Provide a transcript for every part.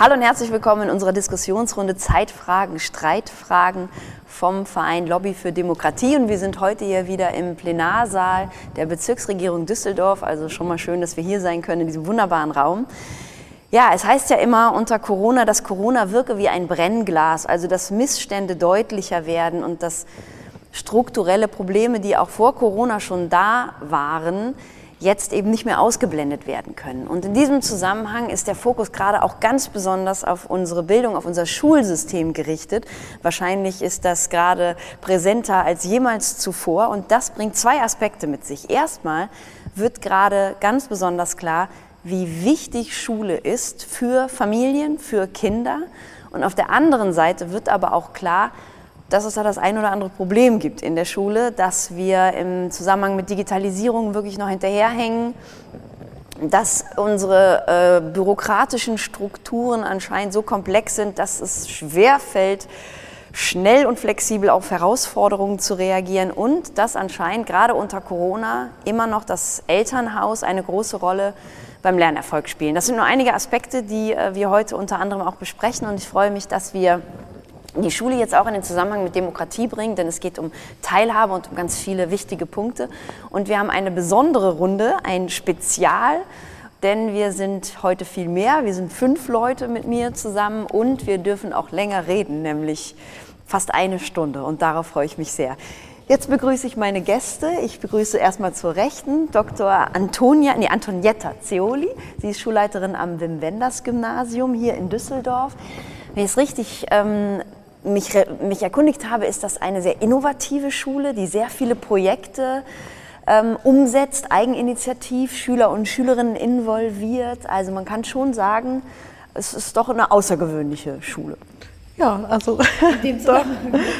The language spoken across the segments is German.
Hallo und herzlich willkommen in unserer Diskussionsrunde Zeitfragen, Streitfragen vom Verein Lobby für Demokratie. Und wir sind heute hier wieder im Plenarsaal der Bezirksregierung Düsseldorf. Also schon mal schön, dass wir hier sein können in diesem wunderbaren Raum. Ja, es heißt ja immer unter Corona, dass Corona wirke wie ein Brennglas, also dass Missstände deutlicher werden und dass strukturelle Probleme, die auch vor Corona schon da waren, jetzt eben nicht mehr ausgeblendet werden können. Und in diesem Zusammenhang ist der Fokus gerade auch ganz besonders auf unsere Bildung, auf unser Schulsystem gerichtet. Wahrscheinlich ist das gerade präsenter als jemals zuvor und das bringt zwei Aspekte mit sich. Erstmal wird gerade ganz besonders klar, wie wichtig Schule ist für Familien, für Kinder. Und auf der anderen Seite wird aber auch klar, dass es da das ein oder andere Problem gibt in der Schule, dass wir im Zusammenhang mit Digitalisierung wirklich noch hinterherhängen, dass unsere äh, bürokratischen Strukturen anscheinend so komplex sind, dass es schwer fällt, schnell und flexibel auf Herausforderungen zu reagieren und dass anscheinend gerade unter Corona immer noch das Elternhaus eine große Rolle beim Lernerfolg spielen. Das sind nur einige Aspekte, die äh, wir heute unter anderem auch besprechen und ich freue mich, dass wir die Schule jetzt auch in den Zusammenhang mit Demokratie bringen, denn es geht um Teilhabe und um ganz viele wichtige Punkte. Und wir haben eine besondere Runde, ein Spezial, denn wir sind heute viel mehr. Wir sind fünf Leute mit mir zusammen und wir dürfen auch länger reden, nämlich fast eine Stunde. Und darauf freue ich mich sehr. Jetzt begrüße ich meine Gäste. Ich begrüße erstmal zur Rechten Dr. Antonia, nee, Antonietta Zeoli. Sie ist Schulleiterin am Wim Wenders Gymnasium hier in Düsseldorf. Ich es richtig ähm, mich, mich erkundigt habe, ist das eine sehr innovative Schule, die sehr viele Projekte ähm, umsetzt, eigeninitiativ, Schüler und Schülerinnen involviert. Also man kann schon sagen, es ist doch eine außergewöhnliche Schule. Ja, also doch,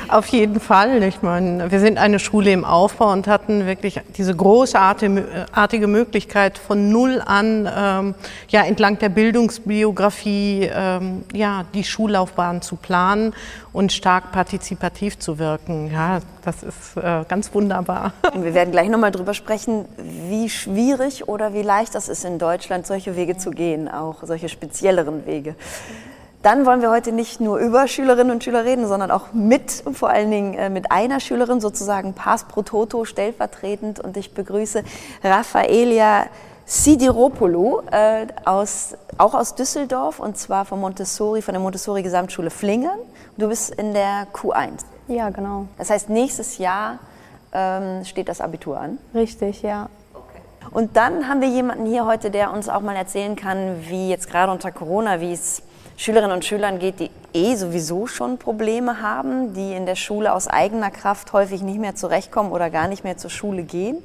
auf jeden Fall. Ich meine, wir sind eine Schule im Aufbau und hatten wirklich diese großartige Möglichkeit von null an, ähm, ja, entlang der Bildungsbiografie, ähm, ja, die Schullaufbahn zu planen und stark partizipativ zu wirken. Ja, das ist äh, ganz wunderbar. Und wir werden gleich nochmal drüber sprechen, wie schwierig oder wie leicht das ist in Deutschland, solche Wege zu gehen, auch solche spezielleren Wege. Dann wollen wir heute nicht nur über Schülerinnen und Schüler reden, sondern auch mit, vor allen Dingen äh, mit einer Schülerin, sozusagen Pass pro Toto stellvertretend. Und ich begrüße Raffaelia Sidiropoulou, äh, aus, auch aus Düsseldorf, und zwar von Montessori, von der Montessori Gesamtschule Flingern. Du bist in der Q1. Ja, genau. Das heißt, nächstes Jahr ähm, steht das Abitur an. Richtig, ja. Und dann haben wir jemanden hier heute, der uns auch mal erzählen kann, wie jetzt gerade unter Corona, wie es Schülerinnen und Schülern geht, die eh sowieso schon Probleme haben, die in der Schule aus eigener Kraft häufig nicht mehr zurechtkommen oder gar nicht mehr zur Schule gehen,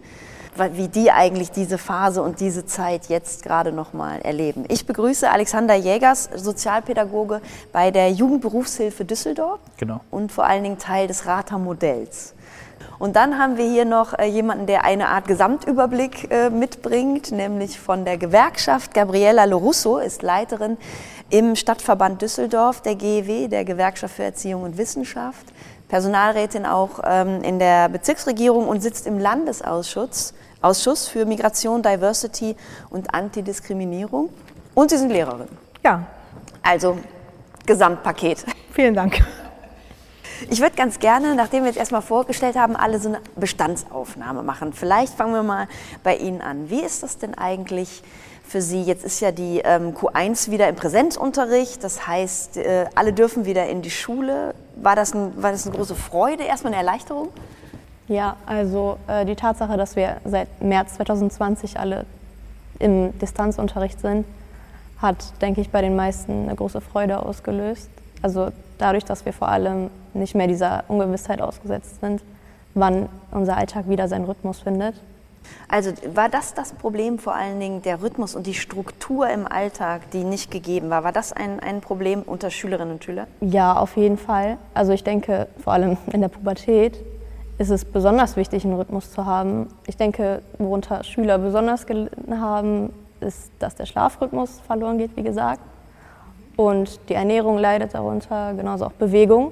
wie die eigentlich diese Phase und diese Zeit jetzt gerade noch mal erleben. Ich begrüße Alexander Jägers, Sozialpädagoge bei der Jugendberufshilfe Düsseldorf genau. und vor allen Dingen Teil des Rata-Modells. Und dann haben wir hier noch äh, jemanden, der eine Art Gesamtüberblick äh, mitbringt, nämlich von der Gewerkschaft. Gabriella Lorusso ist Leiterin im Stadtverband Düsseldorf, der GEW, der Gewerkschaft für Erziehung und Wissenschaft. Personalrätin auch ähm, in der Bezirksregierung und sitzt im Landesausschuss Ausschuss für Migration, Diversity und Antidiskriminierung. Und Sie sind Lehrerin. Ja. Also Gesamtpaket. Vielen Dank. Ich würde ganz gerne, nachdem wir jetzt erstmal vorgestellt haben, alle so eine Bestandsaufnahme machen. Vielleicht fangen wir mal bei Ihnen an. Wie ist das denn eigentlich für Sie? Jetzt ist ja die ähm, Q1 wieder im Präsenzunterricht. Das heißt, äh, alle dürfen wieder in die Schule. War das, ein, war das eine große Freude, erstmal eine Erleichterung? Ja, also äh, die Tatsache, dass wir seit März 2020 alle im Distanzunterricht sind, hat, denke ich, bei den meisten eine große Freude ausgelöst. Also dadurch, dass wir vor allem nicht mehr dieser Ungewissheit ausgesetzt sind, wann unser Alltag wieder seinen Rhythmus findet. Also war das das Problem vor allen Dingen, der Rhythmus und die Struktur im Alltag, die nicht gegeben war? War das ein, ein Problem unter Schülerinnen und Schülern? Ja, auf jeden Fall. Also ich denke, vor allem in der Pubertät ist es besonders wichtig, einen Rhythmus zu haben. Ich denke, worunter Schüler besonders gelitten haben, ist, dass der Schlafrhythmus verloren geht, wie gesagt. Und die Ernährung leidet darunter, genauso auch Bewegung.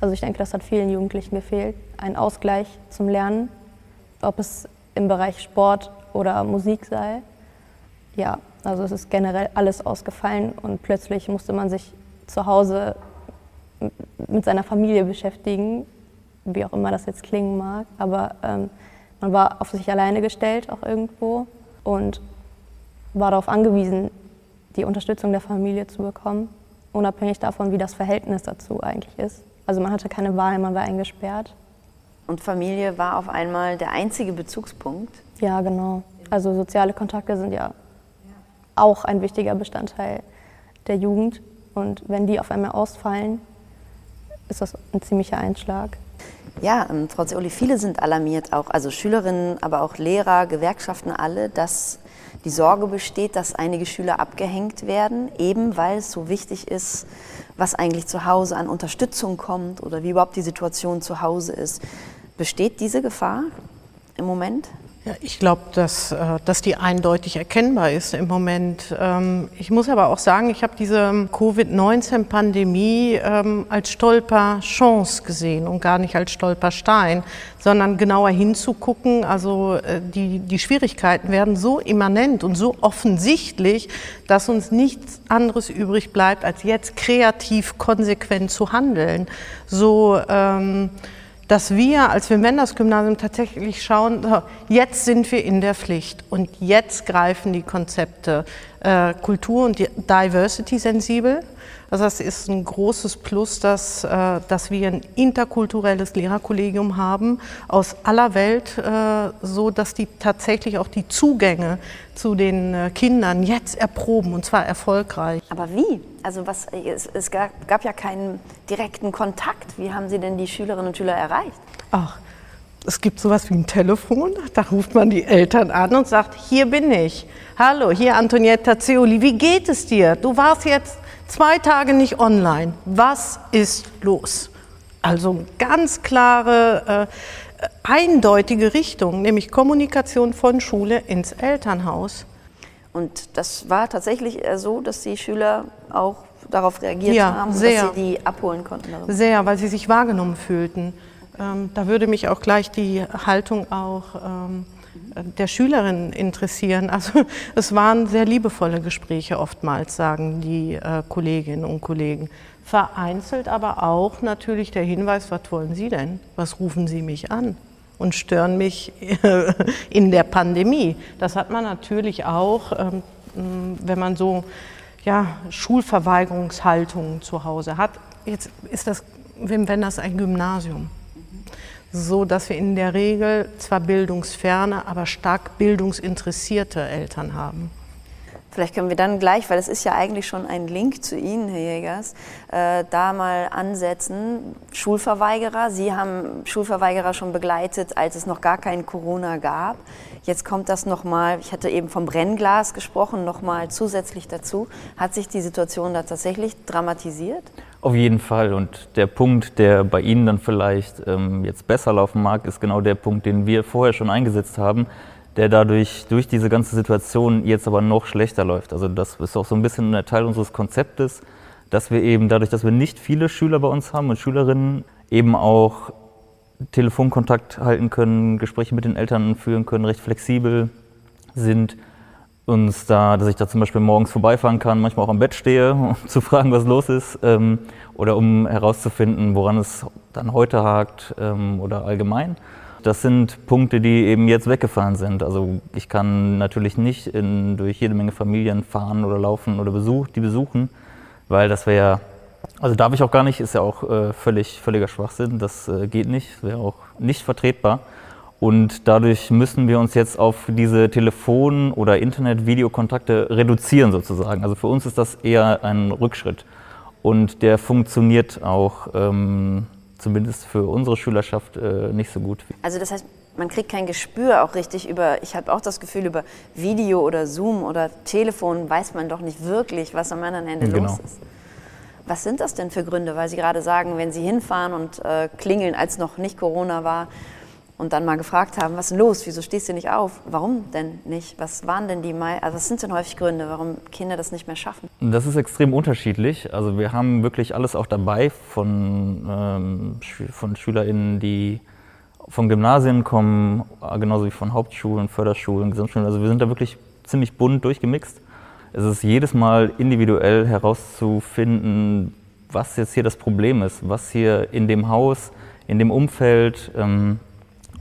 Also ich denke, das hat vielen Jugendlichen gefehlt. Ein Ausgleich zum Lernen, ob es im Bereich Sport oder Musik sei. Ja, also es ist generell alles ausgefallen und plötzlich musste man sich zu Hause mit seiner Familie beschäftigen, wie auch immer das jetzt klingen mag. Aber ähm, man war auf sich alleine gestellt auch irgendwo und war darauf angewiesen, die Unterstützung der Familie zu bekommen, unabhängig davon, wie das Verhältnis dazu eigentlich ist. Also man hatte keine Wahl, man war eingesperrt. Und Familie war auf einmal der einzige Bezugspunkt? Ja, genau. Also soziale Kontakte sind ja auch ein wichtiger Bestandteil der Jugend. Und wenn die auf einmal ausfallen, ist das ein ziemlicher Einschlag. Ja, ähm, Frau Zeoli, viele sind alarmiert, auch also Schülerinnen, aber auch Lehrer, Gewerkschaften alle, dass die Sorge besteht, dass einige Schüler abgehängt werden, eben weil es so wichtig ist, was eigentlich zu Hause an Unterstützung kommt oder wie überhaupt die Situation zu Hause ist. Besteht diese Gefahr im Moment? Ja, ich glaube, dass, äh, dass die eindeutig erkennbar ist im Moment. Ähm, ich muss aber auch sagen, ich habe diese Covid-19-Pandemie ähm, als Stolperchance gesehen und gar nicht als Stolperstein, sondern genauer hinzugucken. Also äh, die, die Schwierigkeiten werden so immanent und so offensichtlich, dass uns nichts anderes übrig bleibt, als jetzt kreativ konsequent zu handeln. So ähm, dass wir als Wim-Wenders-Gymnasium tatsächlich schauen, jetzt sind wir in der Pflicht und jetzt greifen die Konzepte äh, Kultur und Diversity sensibel. Also das ist ein großes Plus, dass, äh, dass wir ein interkulturelles Lehrerkollegium haben aus aller Welt, äh, so dass die tatsächlich auch die Zugänge zu den äh, Kindern jetzt erproben und zwar erfolgreich. Aber wie? Also was, es, es gab, gab ja keinen direkten Kontakt. Wie haben Sie denn die Schülerinnen und Schüler erreicht? Ach, es gibt sowas wie ein Telefon, da ruft man die Eltern an und sagt, hier bin ich. Hallo, hier Antonietta Zeoli, wie geht es dir? Du warst jetzt zwei Tage nicht online. Was ist los? Also ganz klare, äh, eindeutige Richtung, nämlich Kommunikation von Schule ins Elternhaus. Und das war tatsächlich so, dass die Schüler auch darauf reagiert ja, haben, sehr. dass sie die abholen konnten. Darüber. Sehr, weil sie sich wahrgenommen fühlten. Ähm, da würde mich auch gleich die Haltung auch ähm, der Schülerin interessieren. Also es waren sehr liebevolle Gespräche oftmals, sagen die äh, Kolleginnen und Kollegen. Vereinzelt aber auch natürlich der Hinweis, was wollen Sie denn? Was rufen Sie mich an? Und stören mich in der Pandemie. Das hat man natürlich auch, ähm, wenn man so ja, Schulverweigerungshaltungen zu Hause hat. Jetzt ist das Wim Wenders ein Gymnasium so dass wir in der Regel zwar bildungsferne, aber stark bildungsinteressierte Eltern haben. Vielleicht können wir dann gleich, weil es ist ja eigentlich schon ein Link zu Ihnen, Herr Jägers, äh, da mal ansetzen. Schulverweigerer, Sie haben Schulverweigerer schon begleitet, als es noch gar kein Corona gab. Jetzt kommt das nochmal, ich hatte eben vom Brennglas gesprochen, nochmal zusätzlich dazu. Hat sich die Situation da tatsächlich dramatisiert? Auf jeden Fall. Und der Punkt, der bei Ihnen dann vielleicht ähm, jetzt besser laufen mag, ist genau der Punkt, den wir vorher schon eingesetzt haben, der dadurch durch diese ganze Situation jetzt aber noch schlechter läuft. Also das ist auch so ein bisschen ein Teil unseres Konzeptes, dass wir eben dadurch, dass wir nicht viele Schüler bei uns haben und Schülerinnen, eben auch Telefonkontakt halten können, Gespräche mit den Eltern führen können, recht flexibel sind uns da, dass ich da zum Beispiel morgens vorbeifahren kann, manchmal auch am Bett stehe, um zu fragen, was los ist, ähm, oder um herauszufinden, woran es dann heute hakt ähm, oder allgemein. Das sind Punkte, die eben jetzt weggefahren sind. Also ich kann natürlich nicht in, durch jede Menge Familien fahren oder laufen oder besuch, die besuchen, weil das wäre ja, also darf ich auch gar nicht, ist ja auch äh, völlig, völliger Schwachsinn, das äh, geht nicht, wäre auch nicht vertretbar. Und dadurch müssen wir uns jetzt auf diese Telefon- oder Internet-Videokontakte reduzieren sozusagen. Also für uns ist das eher ein Rückschritt. Und der funktioniert auch ähm, zumindest für unsere Schülerschaft äh, nicht so gut. Also das heißt, man kriegt kein Gespür auch richtig über, ich habe auch das Gefühl, über Video oder Zoom oder Telefon weiß man doch nicht wirklich, was am anderen Ende genau. los ist. Was sind das denn für Gründe? Weil Sie gerade sagen, wenn Sie hinfahren und äh, klingeln, als noch nicht Corona war, und dann mal gefragt haben, was ist denn los, wieso stehst du nicht auf? Warum denn nicht? Was waren denn die, also was sind denn häufig Gründe, warum Kinder das nicht mehr schaffen? Das ist extrem unterschiedlich. Also wir haben wirklich alles auch dabei von, ähm, von SchülerInnen, die von Gymnasien kommen, genauso wie von Hauptschulen, Förderschulen, Gesamtschulen. Also wir sind da wirklich ziemlich bunt durchgemixt. Es ist jedes Mal individuell herauszufinden, was jetzt hier das Problem ist, was hier in dem Haus, in dem Umfeld, ähm,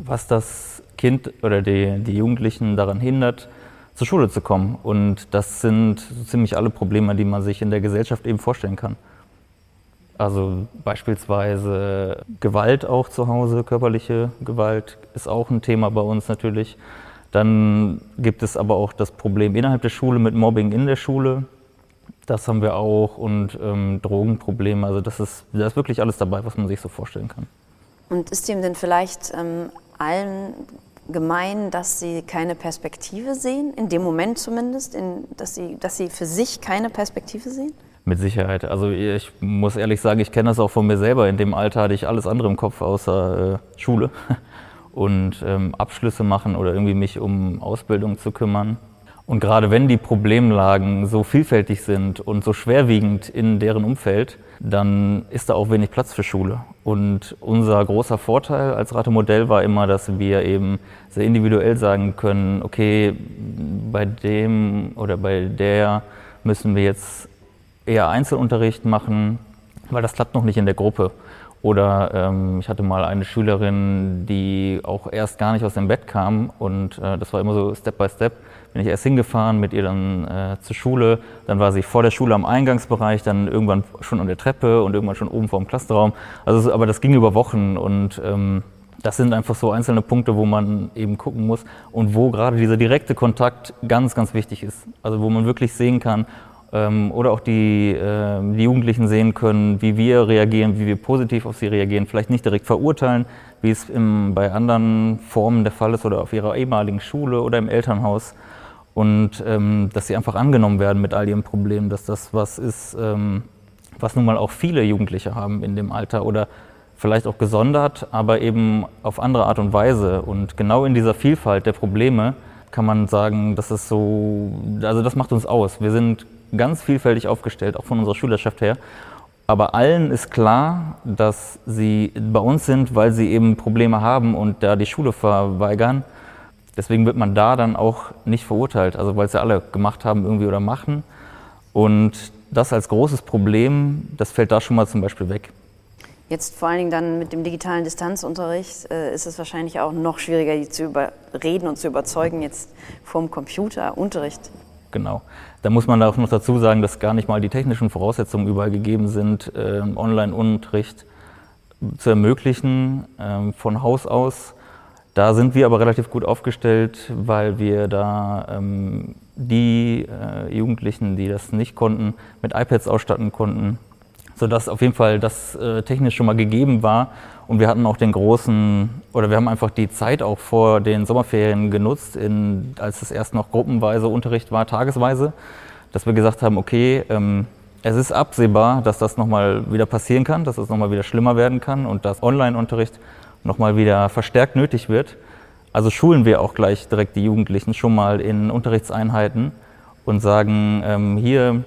was das Kind oder die, die Jugendlichen daran hindert, zur Schule zu kommen. Und das sind so ziemlich alle Probleme, die man sich in der Gesellschaft eben vorstellen kann. Also beispielsweise Gewalt auch zu Hause, körperliche Gewalt ist auch ein Thema bei uns natürlich. Dann gibt es aber auch das Problem innerhalb der Schule mit Mobbing in der Schule. Das haben wir auch und ähm, Drogenprobleme. Also das ist, da ist wirklich alles dabei, was man sich so vorstellen kann. Und ist ihm denn vielleicht ähm, allen gemein, dass sie keine Perspektive sehen, in dem Moment zumindest, in, dass, sie, dass sie für sich keine Perspektive sehen? Mit Sicherheit. Also ich muss ehrlich sagen, ich kenne das auch von mir selber. In dem Alter hatte ich alles andere im Kopf außer äh, Schule und ähm, Abschlüsse machen oder irgendwie mich um Ausbildung zu kümmern. Und gerade wenn die Problemlagen so vielfältig sind und so schwerwiegend in deren Umfeld, dann ist da auch wenig Platz für Schule. Und unser großer Vorteil als Ratemodell war immer, dass wir eben sehr individuell sagen können, okay, bei dem oder bei der müssen wir jetzt eher Einzelunterricht machen, weil das klappt noch nicht in der Gruppe. Oder ähm, ich hatte mal eine Schülerin, die auch erst gar nicht aus dem Bett kam und äh, das war immer so Step by Step. Bin ich erst hingefahren mit ihr dann äh, zur Schule, dann war sie vor der Schule am Eingangsbereich, dann irgendwann schon an der Treppe und irgendwann schon oben vor dem Klassenraum. Also, aber das ging über Wochen und ähm, das sind einfach so einzelne Punkte, wo man eben gucken muss und wo gerade dieser direkte Kontakt ganz, ganz wichtig ist. Also wo man wirklich sehen kann, ähm, oder auch die, äh, die Jugendlichen sehen können, wie wir reagieren, wie wir positiv auf sie reagieren, vielleicht nicht direkt verurteilen, wie es im, bei anderen Formen der Fall ist oder auf ihrer ehemaligen Schule oder im Elternhaus. Und ähm, dass sie einfach angenommen werden mit all ihren Problemen, dass das was ist, ähm, was nun mal auch viele Jugendliche haben in dem Alter oder vielleicht auch gesondert, aber eben auf andere Art und Weise. Und genau in dieser Vielfalt der Probleme kann man sagen, das ist so, also das macht uns aus. Wir sind ganz vielfältig aufgestellt, auch von unserer Schülerschaft her. Aber allen ist klar, dass sie bei uns sind, weil sie eben Probleme haben und da die Schule verweigern. Deswegen wird man da dann auch nicht verurteilt, also weil es ja alle gemacht haben irgendwie oder machen. Und das als großes Problem, das fällt da schon mal zum Beispiel weg. Jetzt vor allen Dingen dann mit dem digitalen Distanzunterricht äh, ist es wahrscheinlich auch noch schwieriger, die zu überreden und zu überzeugen, jetzt vom Computerunterricht Genau. Da muss man auch noch dazu sagen, dass gar nicht mal die technischen Voraussetzungen überall gegeben sind, äh, Online-Unterricht zu ermöglichen äh, von Haus aus. Da sind wir aber relativ gut aufgestellt, weil wir da ähm, die äh, Jugendlichen, die das nicht konnten, mit iPads ausstatten konnten, sodass auf jeden Fall das äh, technisch schon mal gegeben war. Und wir hatten auch den großen, oder wir haben einfach die Zeit auch vor den Sommerferien genutzt, in, als es erst noch gruppenweise Unterricht war, tagesweise, dass wir gesagt haben, okay, ähm, es ist absehbar, dass das nochmal wieder passieren kann, dass es nochmal wieder schlimmer werden kann und dass Online-Unterricht nochmal wieder verstärkt nötig wird. Also schulen wir auch gleich direkt die Jugendlichen schon mal in Unterrichtseinheiten und sagen, ähm, hier,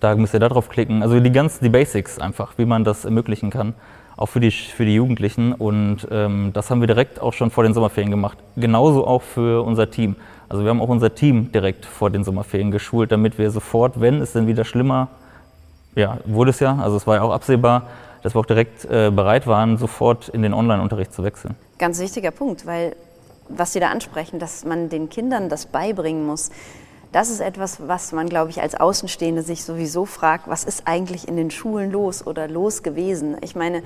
da müsst ihr da drauf klicken. Also die ganzen, die Basics einfach, wie man das ermöglichen kann auch für die, für die Jugendlichen. Und ähm, das haben wir direkt auch schon vor den Sommerferien gemacht. Genauso auch für unser Team. Also wir haben auch unser Team direkt vor den Sommerferien geschult, damit wir sofort, wenn es dann wieder schlimmer, ja, wurde es ja, also es war ja auch absehbar, dass wir auch direkt äh, bereit waren, sofort in den Online-Unterricht zu wechseln. Ganz wichtiger Punkt, weil was Sie da ansprechen, dass man den Kindern das beibringen muss, das ist etwas, was man, glaube ich, als Außenstehende sich sowieso fragt, was ist eigentlich in den Schulen los oder los gewesen? Ich meine,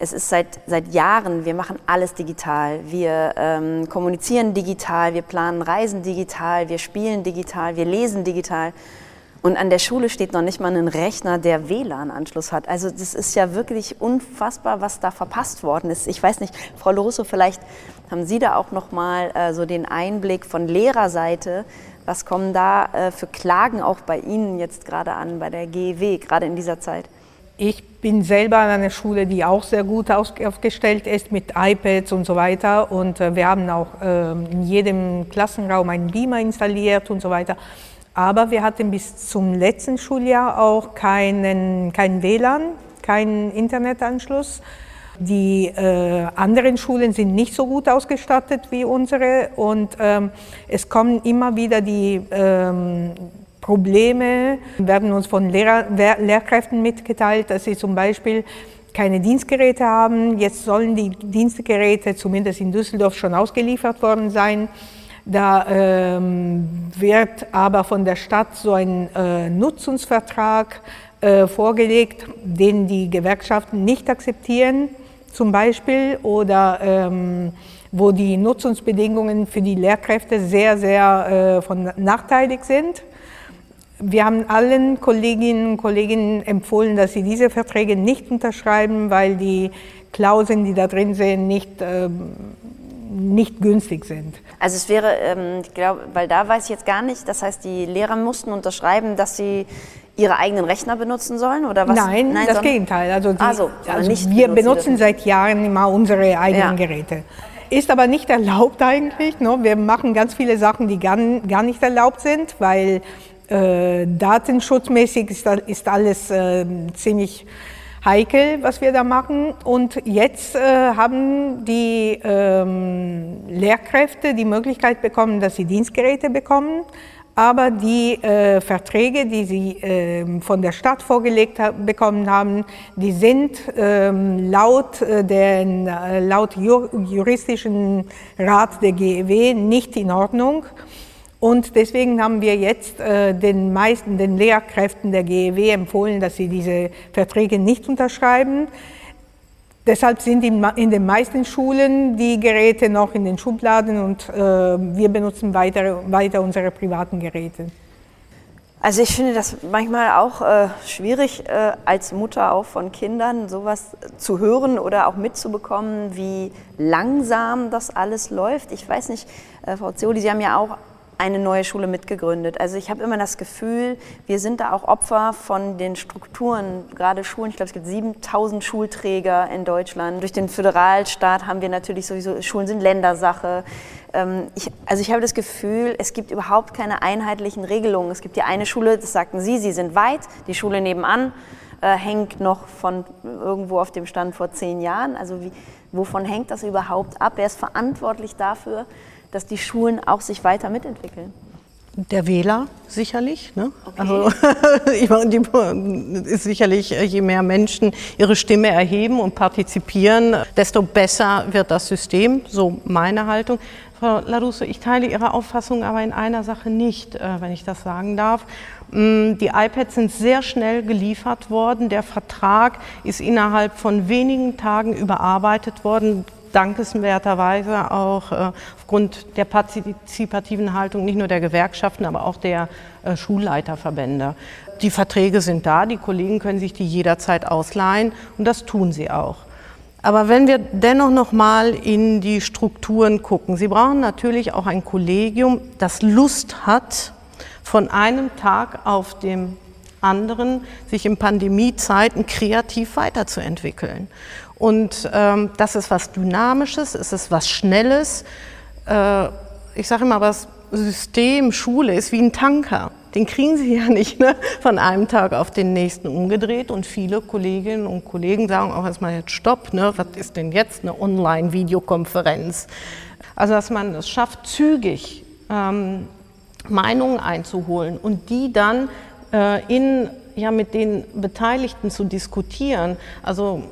es ist seit, seit Jahren, wir machen alles digital. Wir ähm, kommunizieren digital, wir planen Reisen digital, wir spielen digital, wir lesen digital. Und an der Schule steht noch nicht mal ein Rechner, der WLAN-Anschluss hat. Also das ist ja wirklich unfassbar, was da verpasst worden ist. Ich weiß nicht, Frau Lorusso, vielleicht haben Sie da auch noch mal äh, so den Einblick von Lehrerseite, was kommen da äh, für Klagen auch bei Ihnen jetzt gerade an, bei der GEW, gerade in dieser Zeit? Ich bin selber an einer Schule, die auch sehr gut aufgestellt ist mit iPads und so weiter. Und äh, wir haben auch ähm, in jedem Klassenraum einen Beamer installiert und so weiter. Aber wir hatten bis zum letzten Schuljahr auch keinen, keinen WLAN, keinen Internetanschluss. Die äh, anderen Schulen sind nicht so gut ausgestattet wie unsere und ähm, es kommen immer wieder die ähm, Probleme, werden uns von Lehrer, Lehrkräften mitgeteilt, dass sie zum Beispiel keine Dienstgeräte haben. Jetzt sollen die Dienstgeräte zumindest in Düsseldorf schon ausgeliefert worden sein. Da ähm, wird aber von der Stadt so ein äh, Nutzungsvertrag äh, vorgelegt, den die Gewerkschaften nicht akzeptieren, zum Beispiel, oder ähm, wo die Nutzungsbedingungen für die Lehrkräfte sehr, sehr äh, von nachteilig sind. Wir haben allen Kolleginnen und Kollegen empfohlen, dass sie diese Verträge nicht unterschreiben, weil die Klauseln, die da drin sind, nicht, ähm, nicht günstig sind. Also es wäre, ähm, ich glaube, weil da weiß ich jetzt gar nicht, das heißt, die Lehrer mussten unterschreiben, dass sie ihre eigenen Rechner benutzen sollen oder was? Nein, Nein das Gegenteil. Also, die, also, also wir benutzen seit Jahren immer unsere eigenen ja. Geräte. Ist aber nicht erlaubt eigentlich. Ne? Wir machen ganz viele Sachen, die gar, gar nicht erlaubt sind, weil äh, datenschutzmäßig ist, ist alles äh, ziemlich heikel, was wir da machen. Und jetzt äh, haben die ähm, Lehrkräfte die Möglichkeit bekommen, dass sie Dienstgeräte bekommen. Aber die äh, Verträge, die sie äh, von der Stadt vorgelegt ha bekommen haben, die sind ähm, laut, äh, den, äh, laut juristischen Rat der GEW nicht in Ordnung. Und deswegen haben wir jetzt äh, den meisten, den Lehrkräften der GEW empfohlen, dass sie diese Verträge nicht unterschreiben. Deshalb sind in, den meisten Schulen die Geräte noch in den Schubladen und äh, wir benutzen weiter, weiter unsere privaten Geräte. Also ich finde das manchmal auch äh, schwierig, als Mutter auch von Kindern sowas zu hören oder auch mitzubekommen, wie langsam das alles läuft. Ich weiß nicht, Frau Zioli, Sie haben ja auch eine neue Schule mitgegründet. Also ich habe immer das Gefühl, wir sind da auch Opfer von den Strukturen, gerade Schulen. Ich glaube, es gibt 7000 Schulträger in Deutschland. Durch den Föderalstaat haben wir natürlich sowieso, Schulen sind Ländersache. Ähm, ich, also ich habe das Gefühl, es gibt überhaupt keine einheitlichen Regelungen. Es gibt die eine Schule, das sagten Sie, Sie sind weit, die Schule nebenan äh, hängt noch von irgendwo auf dem Stand vor zehn Jahren. Also wie, wovon hängt das überhaupt ab? Wer ist verantwortlich dafür? Dass die Schulen auch sich weiter mitentwickeln? Der Wähler sicherlich. Ne? Okay. Also ich meine, die ist sicherlich, äh, je mehr Menschen ihre Stimme erheben und partizipieren, desto besser wird das System. So meine Haltung. Frau Larusso, ich teile Ihre Auffassung aber in einer Sache nicht, äh, wenn ich das sagen darf. Mm, die iPads sind sehr schnell geliefert worden. Der Vertrag ist innerhalb von wenigen Tagen überarbeitet worden dankenswerterweise auch äh, aufgrund der partizipativen Haltung nicht nur der Gewerkschaften, aber auch der äh, Schulleiterverbände. Die Verträge sind da, die Kollegen können sich die jederzeit ausleihen und das tun sie auch. Aber wenn wir dennoch noch mal in die Strukturen gucken, Sie brauchen natürlich auch ein Kollegium, das Lust hat, von einem Tag auf dem anderen sich in Pandemiezeiten kreativ weiterzuentwickeln. Und ähm, das ist was Dynamisches, es ist was Schnelles. Äh, ich sage immer, das System Schule ist wie ein Tanker. Den kriegen Sie ja nicht ne, von einem Tag auf den nächsten umgedreht. Und viele Kolleginnen und Kollegen sagen auch erstmal jetzt Stopp, ne, was ist denn jetzt eine Online-Videokonferenz? Also dass man es schafft, zügig ähm, Meinungen einzuholen und die dann äh, in ja, mit den Beteiligten zu diskutieren. Also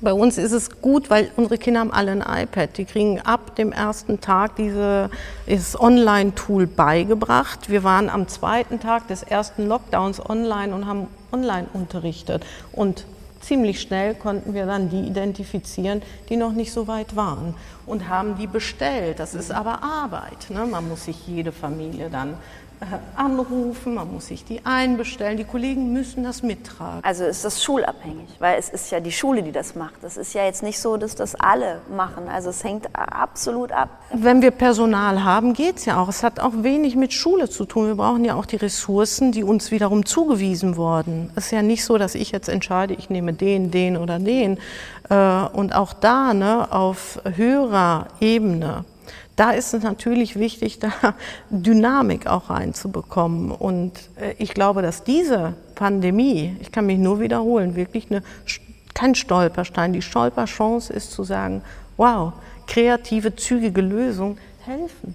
bei uns ist es gut, weil unsere Kinder haben alle ein iPad. Die kriegen ab dem ersten Tag diese, dieses Online-Tool beigebracht. Wir waren am zweiten Tag des ersten Lockdowns online und haben online unterrichtet. Und ziemlich schnell konnten wir dann die identifizieren, die noch nicht so weit waren und haben die bestellt. Das ist aber Arbeit. Ne? Man muss sich jede Familie dann anrufen, man muss sich die einbestellen, die Kollegen müssen das mittragen. Also ist das schulabhängig, weil es ist ja die Schule, die das macht. Es ist ja jetzt nicht so, dass das alle machen. Also es hängt absolut ab. Wenn wir Personal haben, geht es ja auch. Es hat auch wenig mit Schule zu tun. Wir brauchen ja auch die Ressourcen, die uns wiederum zugewiesen wurden. Es ist ja nicht so, dass ich jetzt entscheide, ich nehme den, den oder den. Äh, und auch da ne, auf höherer Ebene da ist es natürlich wichtig, da Dynamik auch reinzubekommen. Und äh, ich glaube, dass diese Pandemie, ich kann mich nur wiederholen, wirklich eine kein Stolperstein. Die Stolperchance ist zu sagen, wow, kreative, zügige Lösungen helfen.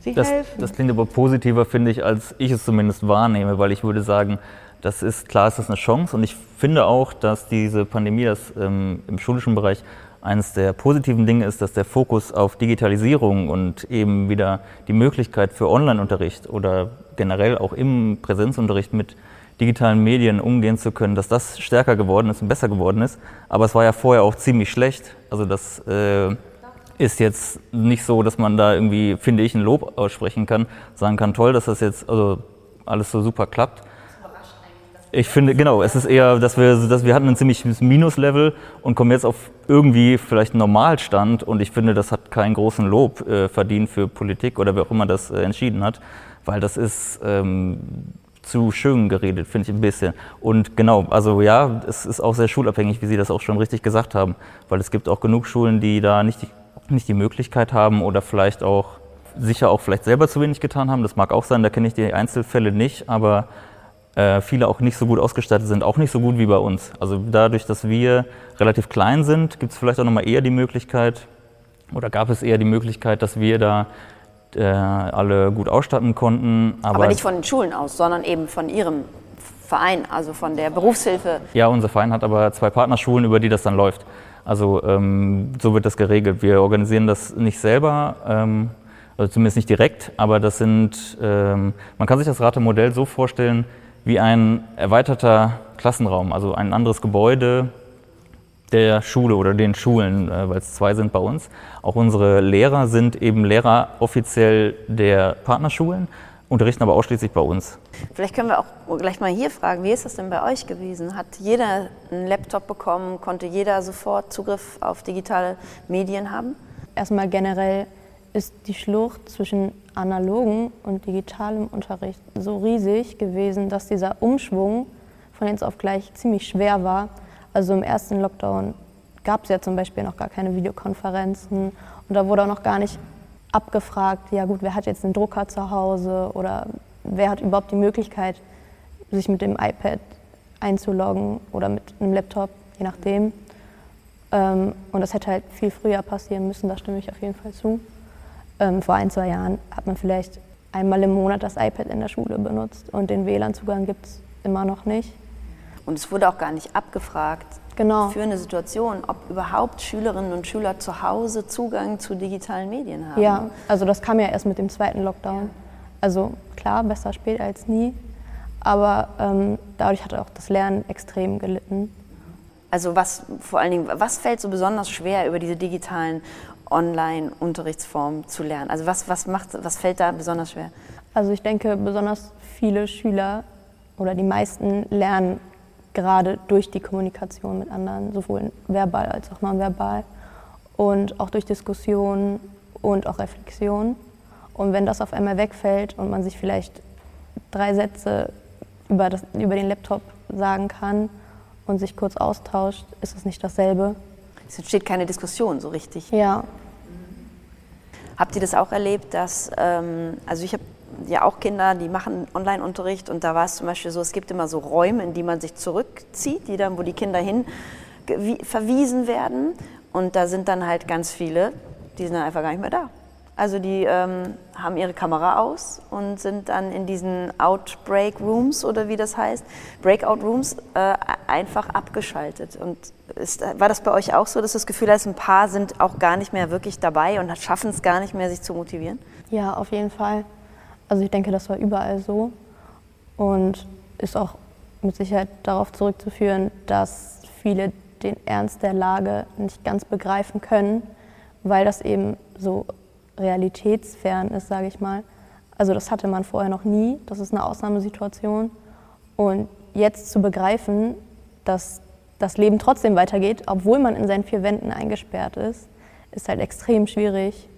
Sie das, helfen. Das klingt aber positiver, finde ich, als ich es zumindest wahrnehme, weil ich würde sagen, das ist klar, ist das eine Chance und ich finde auch, dass diese Pandemie das, ähm, im schulischen Bereich eines der positiven Dinge ist, dass der Fokus auf Digitalisierung und eben wieder die Möglichkeit für Online-Unterricht oder generell auch im Präsenzunterricht mit digitalen Medien umgehen zu können, dass das stärker geworden ist und besser geworden ist. Aber es war ja vorher auch ziemlich schlecht. Also das äh, ist jetzt nicht so, dass man da irgendwie, finde ich, ein Lob aussprechen kann, sagen kann, toll, dass das jetzt also alles so super klappt. Ich finde, genau, es ist eher, dass wir, dass wir hatten ein ziemliches Minuslevel und kommen jetzt auf irgendwie vielleicht einen Normalstand und ich finde, das hat keinen großen Lob äh, verdient für Politik oder wer auch immer das äh, entschieden hat, weil das ist ähm, zu schön geredet, finde ich ein bisschen. Und genau, also ja, es ist auch sehr schulabhängig, wie Sie das auch schon richtig gesagt haben, weil es gibt auch genug Schulen, die da nicht die, nicht die Möglichkeit haben oder vielleicht auch sicher auch vielleicht selber zu wenig getan haben. Das mag auch sein, da kenne ich die Einzelfälle nicht, aber äh, viele auch nicht so gut ausgestattet sind, auch nicht so gut wie bei uns. Also dadurch, dass wir relativ klein sind, gibt es vielleicht auch nochmal eher die Möglichkeit, oder gab es eher die Möglichkeit, dass wir da äh, alle gut ausstatten konnten. Aber, aber, nicht von den Schulen aus, sondern eben von Ihrem Verein, also von der Berufshilfe. Ja, unser Verein hat aber zwei Partnerschulen, über die das dann läuft. Also ähm, so wird das geregelt. Wir organisieren das nicht selber, ähm, also zumindest nicht direkt, aber das sind, ähm, man kann sich das Ratemodell so vorstellen wie ein erweiterter Klassenraum, also ein anderes Gebäude, der Schule oder den Schulen, äh, weil es zwei sind bei uns. Auch unsere Lehrer sind eben Lehrer offiziell der Partnerschulen, unterrichten aber ausschließlich bei uns. Vielleicht können wir auch gleich mal hier fragen, wie ist das denn bei euch gewesen? Hat jeder einen Laptop bekommen? Konnte jeder sofort Zugriff auf digitale Medien haben? Erstmal generell ist die Schlucht zwischen analogen und digitalem Unterricht so riesig gewesen, dass dieser Umschwung von jetzt auf gleich ziemlich schwer war. Also im ersten Lockdown gab es ja zum Beispiel noch gar keine Videokonferenzen und da wurde auch noch gar nicht abgefragt, ja gut, wer hat jetzt einen Drucker zu Hause oder wer hat überhaupt die Möglichkeit, sich mit dem iPad einzuloggen oder mit einem Laptop, je nachdem. Ähm, und das hätte halt viel früher passieren müssen, da stimme ich auf jeden Fall zu. Ähm, vor ein, zwei Jahren hat man vielleicht einmal im Monat das iPad in der Schule benutzt und den WLAN-Zugang gibt es immer noch nicht. Und es wurde auch gar nicht abgefragt genau. für eine Situation, ob überhaupt Schülerinnen und Schüler zu Hause Zugang zu digitalen Medien haben. Ja, also das kam ja erst mit dem zweiten Lockdown. Also klar, besser spät als nie. Aber ähm, dadurch hat auch das Lernen extrem gelitten. Also was vor allen Dingen, was fällt so besonders schwer über diese digitalen Online-Unterrichtsformen zu lernen? Also was, was, macht, was fällt da besonders schwer? Also ich denke, besonders viele Schüler oder die meisten lernen gerade durch die Kommunikation mit anderen, sowohl verbal als auch nonverbal und auch durch Diskussionen und auch Reflexion. Und wenn das auf einmal wegfällt und man sich vielleicht drei Sätze über, das, über den Laptop sagen kann und sich kurz austauscht, ist es nicht dasselbe. Es entsteht keine Diskussion so richtig. Ja. Habt ihr das auch erlebt, dass, ähm, also ich habe ja auch Kinder, die machen Online-Unterricht und da war es zum Beispiel so, es gibt immer so Räume, in die man sich zurückzieht, die dann, wo die Kinder hin verwiesen werden und da sind dann halt ganz viele, die sind dann einfach gar nicht mehr da. Also die ähm, haben ihre Kamera aus und sind dann in diesen Outbreak Rooms oder wie das heißt, Breakout Rooms, äh, einfach abgeschaltet. Und ist, war das bei euch auch so, dass das Gefühl hast, ein paar sind auch gar nicht mehr wirklich dabei und schaffen es gar nicht mehr, sich zu motivieren? Ja, auf jeden Fall. Also ich denke, das war überall so und ist auch mit Sicherheit darauf zurückzuführen, dass viele den Ernst der Lage nicht ganz begreifen können, weil das eben so realitätsfern ist, sage ich mal. Also das hatte man vorher noch nie, das ist eine Ausnahmesituation. Und jetzt zu begreifen, dass das Leben trotzdem weitergeht, obwohl man in seinen vier Wänden eingesperrt ist, ist halt extrem schwierig.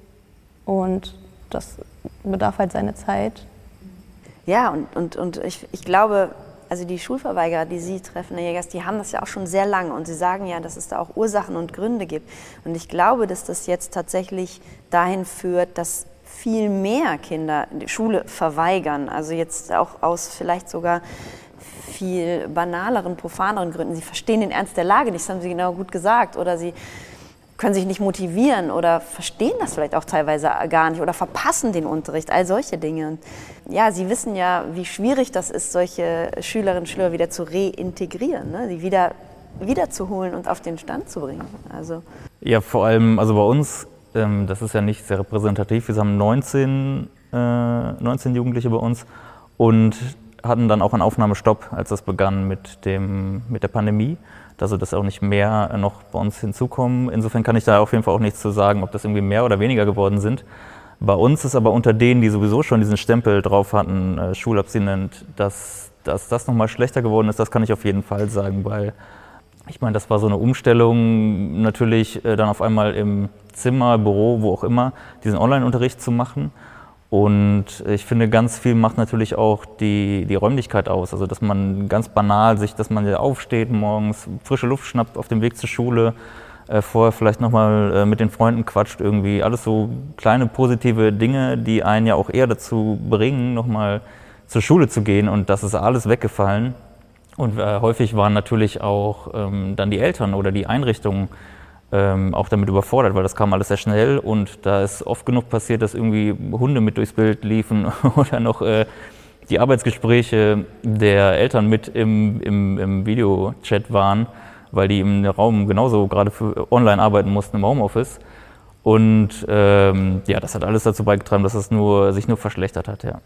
Und das bedarf halt seine Zeit. Ja, und, und, und ich, ich glaube, also die Schulverweigerer, die Sie treffen, Herr Jägers, die haben das ja auch schon sehr lange und Sie sagen ja, dass es da auch Ursachen und Gründe gibt. Und ich glaube, dass das jetzt tatsächlich dahin führt, dass viel mehr Kinder die Schule verweigern. Also jetzt auch aus vielleicht sogar viel banaleren, profaneren Gründen. Sie verstehen den Ernst der Lage nicht, das haben Sie genau gut gesagt. Oder sie können sich nicht motivieren oder verstehen das vielleicht auch teilweise gar nicht oder verpassen den Unterricht, all solche Dinge. Ja, Sie wissen ja, wie schwierig das ist, solche Schülerinnen und Schüler wieder zu reintegrieren, ne? sie wieder wiederzuholen und auf den Stand zu bringen. Also ja, vor allem, also bei uns, ähm, das ist ja nicht sehr repräsentativ, wir haben 19, äh, 19 Jugendliche bei uns und hatten dann auch einen Aufnahmestopp, als das begann mit, dem, mit der Pandemie also dass auch nicht mehr noch bei uns hinzukommen. Insofern kann ich da auf jeden Fall auch nichts zu sagen, ob das irgendwie mehr oder weniger geworden sind. Bei uns ist aber unter denen, die sowieso schon diesen Stempel drauf hatten, äh, schulabstinent, dass, dass das nochmal schlechter geworden ist, das kann ich auf jeden Fall sagen, weil ich meine, das war so eine Umstellung, natürlich äh, dann auf einmal im Zimmer, Büro, wo auch immer, diesen Online-Unterricht zu machen. Und ich finde, ganz viel macht natürlich auch die, die Räumlichkeit aus. Also, dass man ganz banal sich, dass man ja aufsteht morgens, frische Luft schnappt auf dem Weg zur Schule, äh, vorher vielleicht nochmal äh, mit den Freunden quatscht irgendwie. Alles so kleine positive Dinge, die einen ja auch eher dazu bringen, nochmal zur Schule zu gehen. Und das ist alles weggefallen. Und äh, häufig waren natürlich auch ähm, dann die Eltern oder die Einrichtungen ähm, auch damit überfordert, weil das kam alles sehr schnell und da ist oft genug passiert, dass irgendwie Hunde mit durchs Bild liefen oder noch äh, die Arbeitsgespräche der Eltern mit im, im, im Videochat waren, weil die im Raum genauso gerade für online arbeiten mussten im Homeoffice. Und ähm, ja, das hat alles dazu beigetragen, dass es nur, sich nur verschlechtert hat, ja.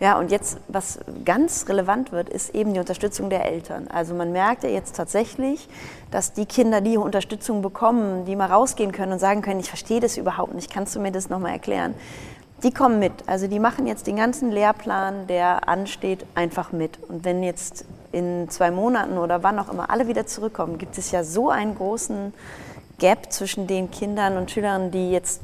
Ja, und jetzt, was ganz relevant wird, ist eben die Unterstützung der Eltern. Also man merkt ja jetzt tatsächlich, dass die Kinder, die Unterstützung bekommen, die mal rausgehen können und sagen können, ich verstehe das überhaupt nicht, kannst du mir das nochmal erklären? Die kommen mit. Also die machen jetzt den ganzen Lehrplan, der ansteht, einfach mit. Und wenn jetzt in zwei Monaten oder wann auch immer alle wieder zurückkommen, gibt es ja so einen großen Gap zwischen den Kindern und Schülern, die jetzt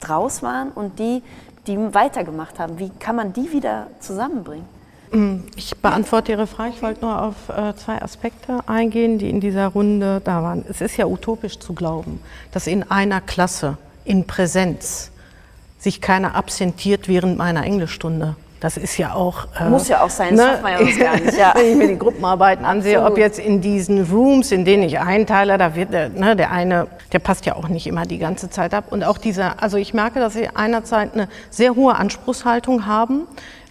draus waren und die, die weitergemacht haben. Wie kann man die wieder zusammenbringen? Mm, ich beantworte Ihre Frage. Ich wollte nur auf äh, zwei Aspekte eingehen, die in dieser Runde da waren. Es ist ja utopisch zu glauben, dass in einer Klasse in Präsenz sich keiner absentiert während meiner Englischstunde. Das ist ja auch. Äh, Muss ja auch sein, das ne? man ja uns gar nicht. Ja. Wenn ich mir die Gruppenarbeiten ansehe, Absolut. ob jetzt in diesen Rooms, in denen ich einteile, da wird der, ne, der eine, der passt ja auch nicht immer die ganze Zeit ab. Und auch dieser, also ich merke, dass sie einerseits eine sehr hohe Anspruchshaltung haben.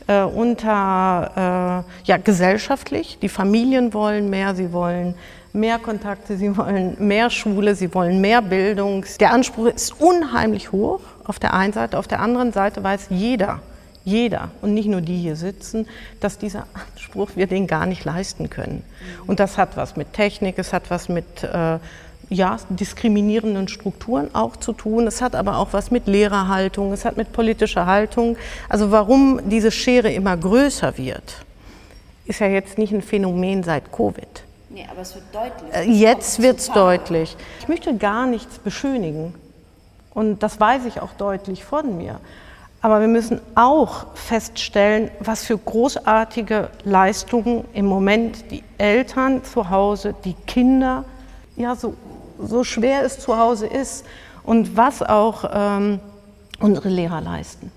Äh, unter, äh, ja, gesellschaftlich. Die Familien wollen mehr, sie wollen mehr Kontakte, sie wollen mehr Schule, sie wollen mehr Bildung. Der Anspruch ist unheimlich hoch auf der einen Seite. Auf der anderen Seite weiß jeder, jeder und nicht nur die hier sitzen, dass dieser Anspruch wir den gar nicht leisten können. Und das hat was mit Technik, es hat was mit äh, ja, diskriminierenden Strukturen auch zu tun. Es hat aber auch was mit Lehrerhaltung, es hat mit politischer Haltung. Also warum diese Schere immer größer wird, ist ja jetzt nicht ein Phänomen seit Covid. Nee, aber es wird deutlich. Äh, jetzt wird es deutlich. Ich möchte gar nichts beschönigen. Und das weiß ich auch deutlich von mir. Aber wir müssen auch feststellen, was für großartige Leistungen im Moment die Eltern zu Hause, die Kinder, ja, so, so schwer es zu Hause ist und was auch ähm, unsere Lehrer leisten.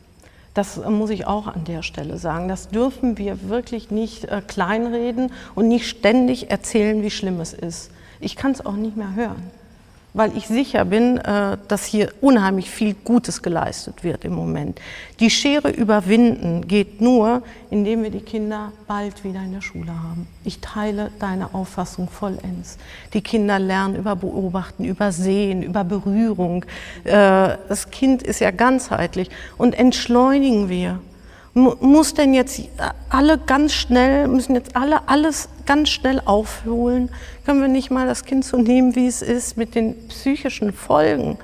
Das muss ich auch an der Stelle sagen. Das dürfen wir wirklich nicht äh, kleinreden und nicht ständig erzählen, wie schlimm es ist. Ich kann es auch nicht mehr hören weil ich sicher bin, äh, dass hier unheimlich viel Gutes geleistet wird im Moment. Die Schere überwinden geht nur, indem wir die Kinder bald wieder in der Schule haben. Ich teile deine Auffassung vollends. Die Kinder lernen über Beobachten, über Sehen, über Berührung. Äh, das Kind ist ja ganzheitlich. Und entschleunigen wir muss denn jetzt alle ganz schnell, müssen jetzt alle alles ganz schnell aufholen? Können wir nicht mal das Kind so nehmen, wie es ist, mit den psychischen Folgen?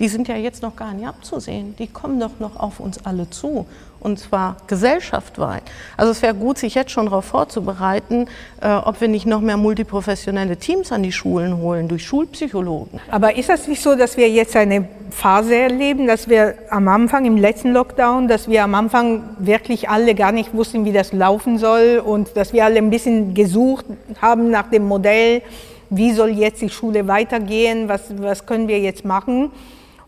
Die sind ja jetzt noch gar nicht abzusehen. Die kommen doch noch auf uns alle zu und zwar gesellschaftsweit. Also es wäre gut, sich jetzt schon darauf vorzubereiten, äh, ob wir nicht noch mehr multiprofessionelle Teams an die Schulen holen durch Schulpsychologen. Aber ist das nicht so, dass wir jetzt eine Phase erleben, dass wir am Anfang im letzten Lockdown, dass wir am Anfang wirklich alle gar nicht wussten, wie das laufen soll und dass wir alle ein bisschen gesucht haben nach dem Modell, wie soll jetzt die Schule weitergehen, was, was können wir jetzt machen?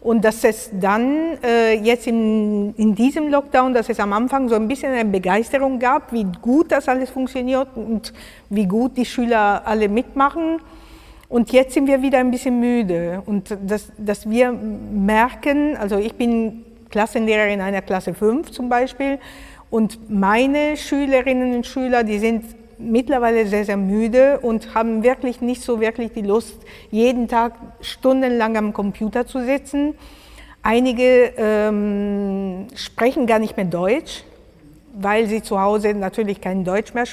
Und dass es dann äh, jetzt in, in diesem Lockdown, dass es am Anfang so ein bisschen eine Begeisterung gab, wie gut das alles funktioniert und wie gut die Schüler alle mitmachen. Und jetzt sind wir wieder ein bisschen müde. Und dass, dass wir merken, also ich bin Klassenlehrerin einer Klasse 5 zum Beispiel, und meine Schülerinnen und Schüler, die sind mittlerweile sehr, sehr müde und haben wirklich nicht so wirklich die Lust, jeden Tag stundenlang am Computer zu sitzen. Einige ähm, sprechen gar nicht mehr Deutsch, weil sie zu Hause natürlich kein Deutsch mehr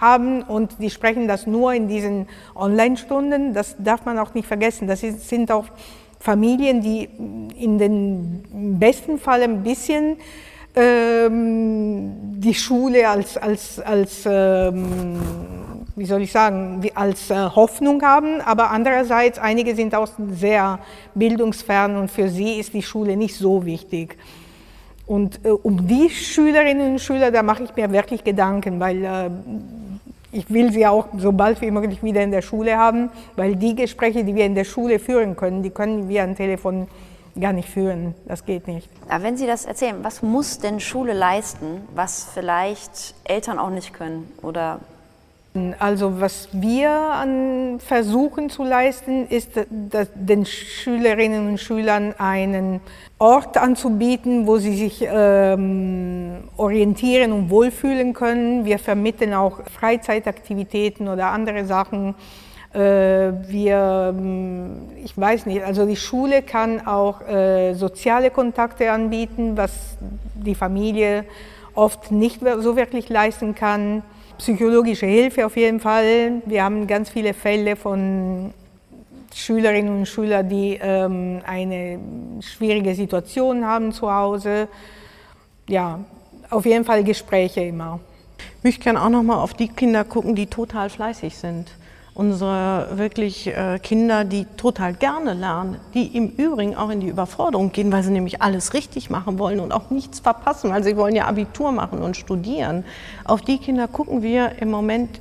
haben und die sprechen das nur in diesen Online-Stunden. Das darf man auch nicht vergessen. Das sind auch Familien, die in den besten Fall ein bisschen ähm, die Schule als, als, als ähm, wie soll ich sagen, als äh, Hoffnung haben, aber andererseits, einige sind auch sehr bildungsfern und für sie ist die Schule nicht so wichtig. Und äh, um die Schülerinnen und Schüler, da mache ich mir wirklich Gedanken, weil äh, ich will sie auch so bald wie möglich wieder in der Schule haben, weil die Gespräche, die wir in der Schule führen können, die können wir am Telefon gar nicht führen. Das geht nicht. Aber wenn Sie das erzählen, was muss denn Schule leisten, was vielleicht Eltern auch nicht können oder also was wir versuchen zu leisten, ist den Schülerinnen und Schülern einen Ort anzubieten, wo sie sich ähm, orientieren und wohlfühlen können. Wir vermitteln auch Freizeitaktivitäten oder andere Sachen wir, ähm, ich weiß nicht, also die Schule kann auch äh, soziale Kontakte anbieten, was die Familie oft nicht so wirklich leisten kann. Psychologische Hilfe auf jeden Fall. Wir haben ganz viele Fälle von Schülerinnen und Schülern, die ähm, eine schwierige Situation haben zu Hause. Ja, auf jeden Fall Gespräche immer. Ich möchte gerne auch noch mal auf die Kinder gucken, die total fleißig sind unsere wirklich äh, Kinder, die total gerne lernen, die im Übrigen auch in die Überforderung gehen, weil sie nämlich alles richtig machen wollen und auch nichts verpassen, weil sie wollen ja Abitur machen und studieren. Auf die Kinder gucken wir im Moment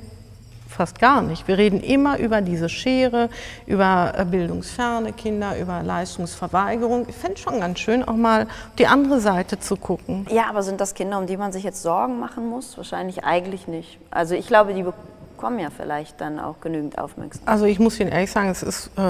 fast gar nicht. Wir reden immer über diese Schere, über äh, bildungsferne Kinder, über Leistungsverweigerung. Ich fände schon ganz schön, auch mal die andere Seite zu gucken. Ja, aber sind das Kinder, um die man sich jetzt Sorgen machen muss? Wahrscheinlich eigentlich nicht. Also ich glaube, die bekommen ja vielleicht dann auch genügend Aufmerksamkeit. Also ich muss Ihnen ehrlich sagen, es ist äh,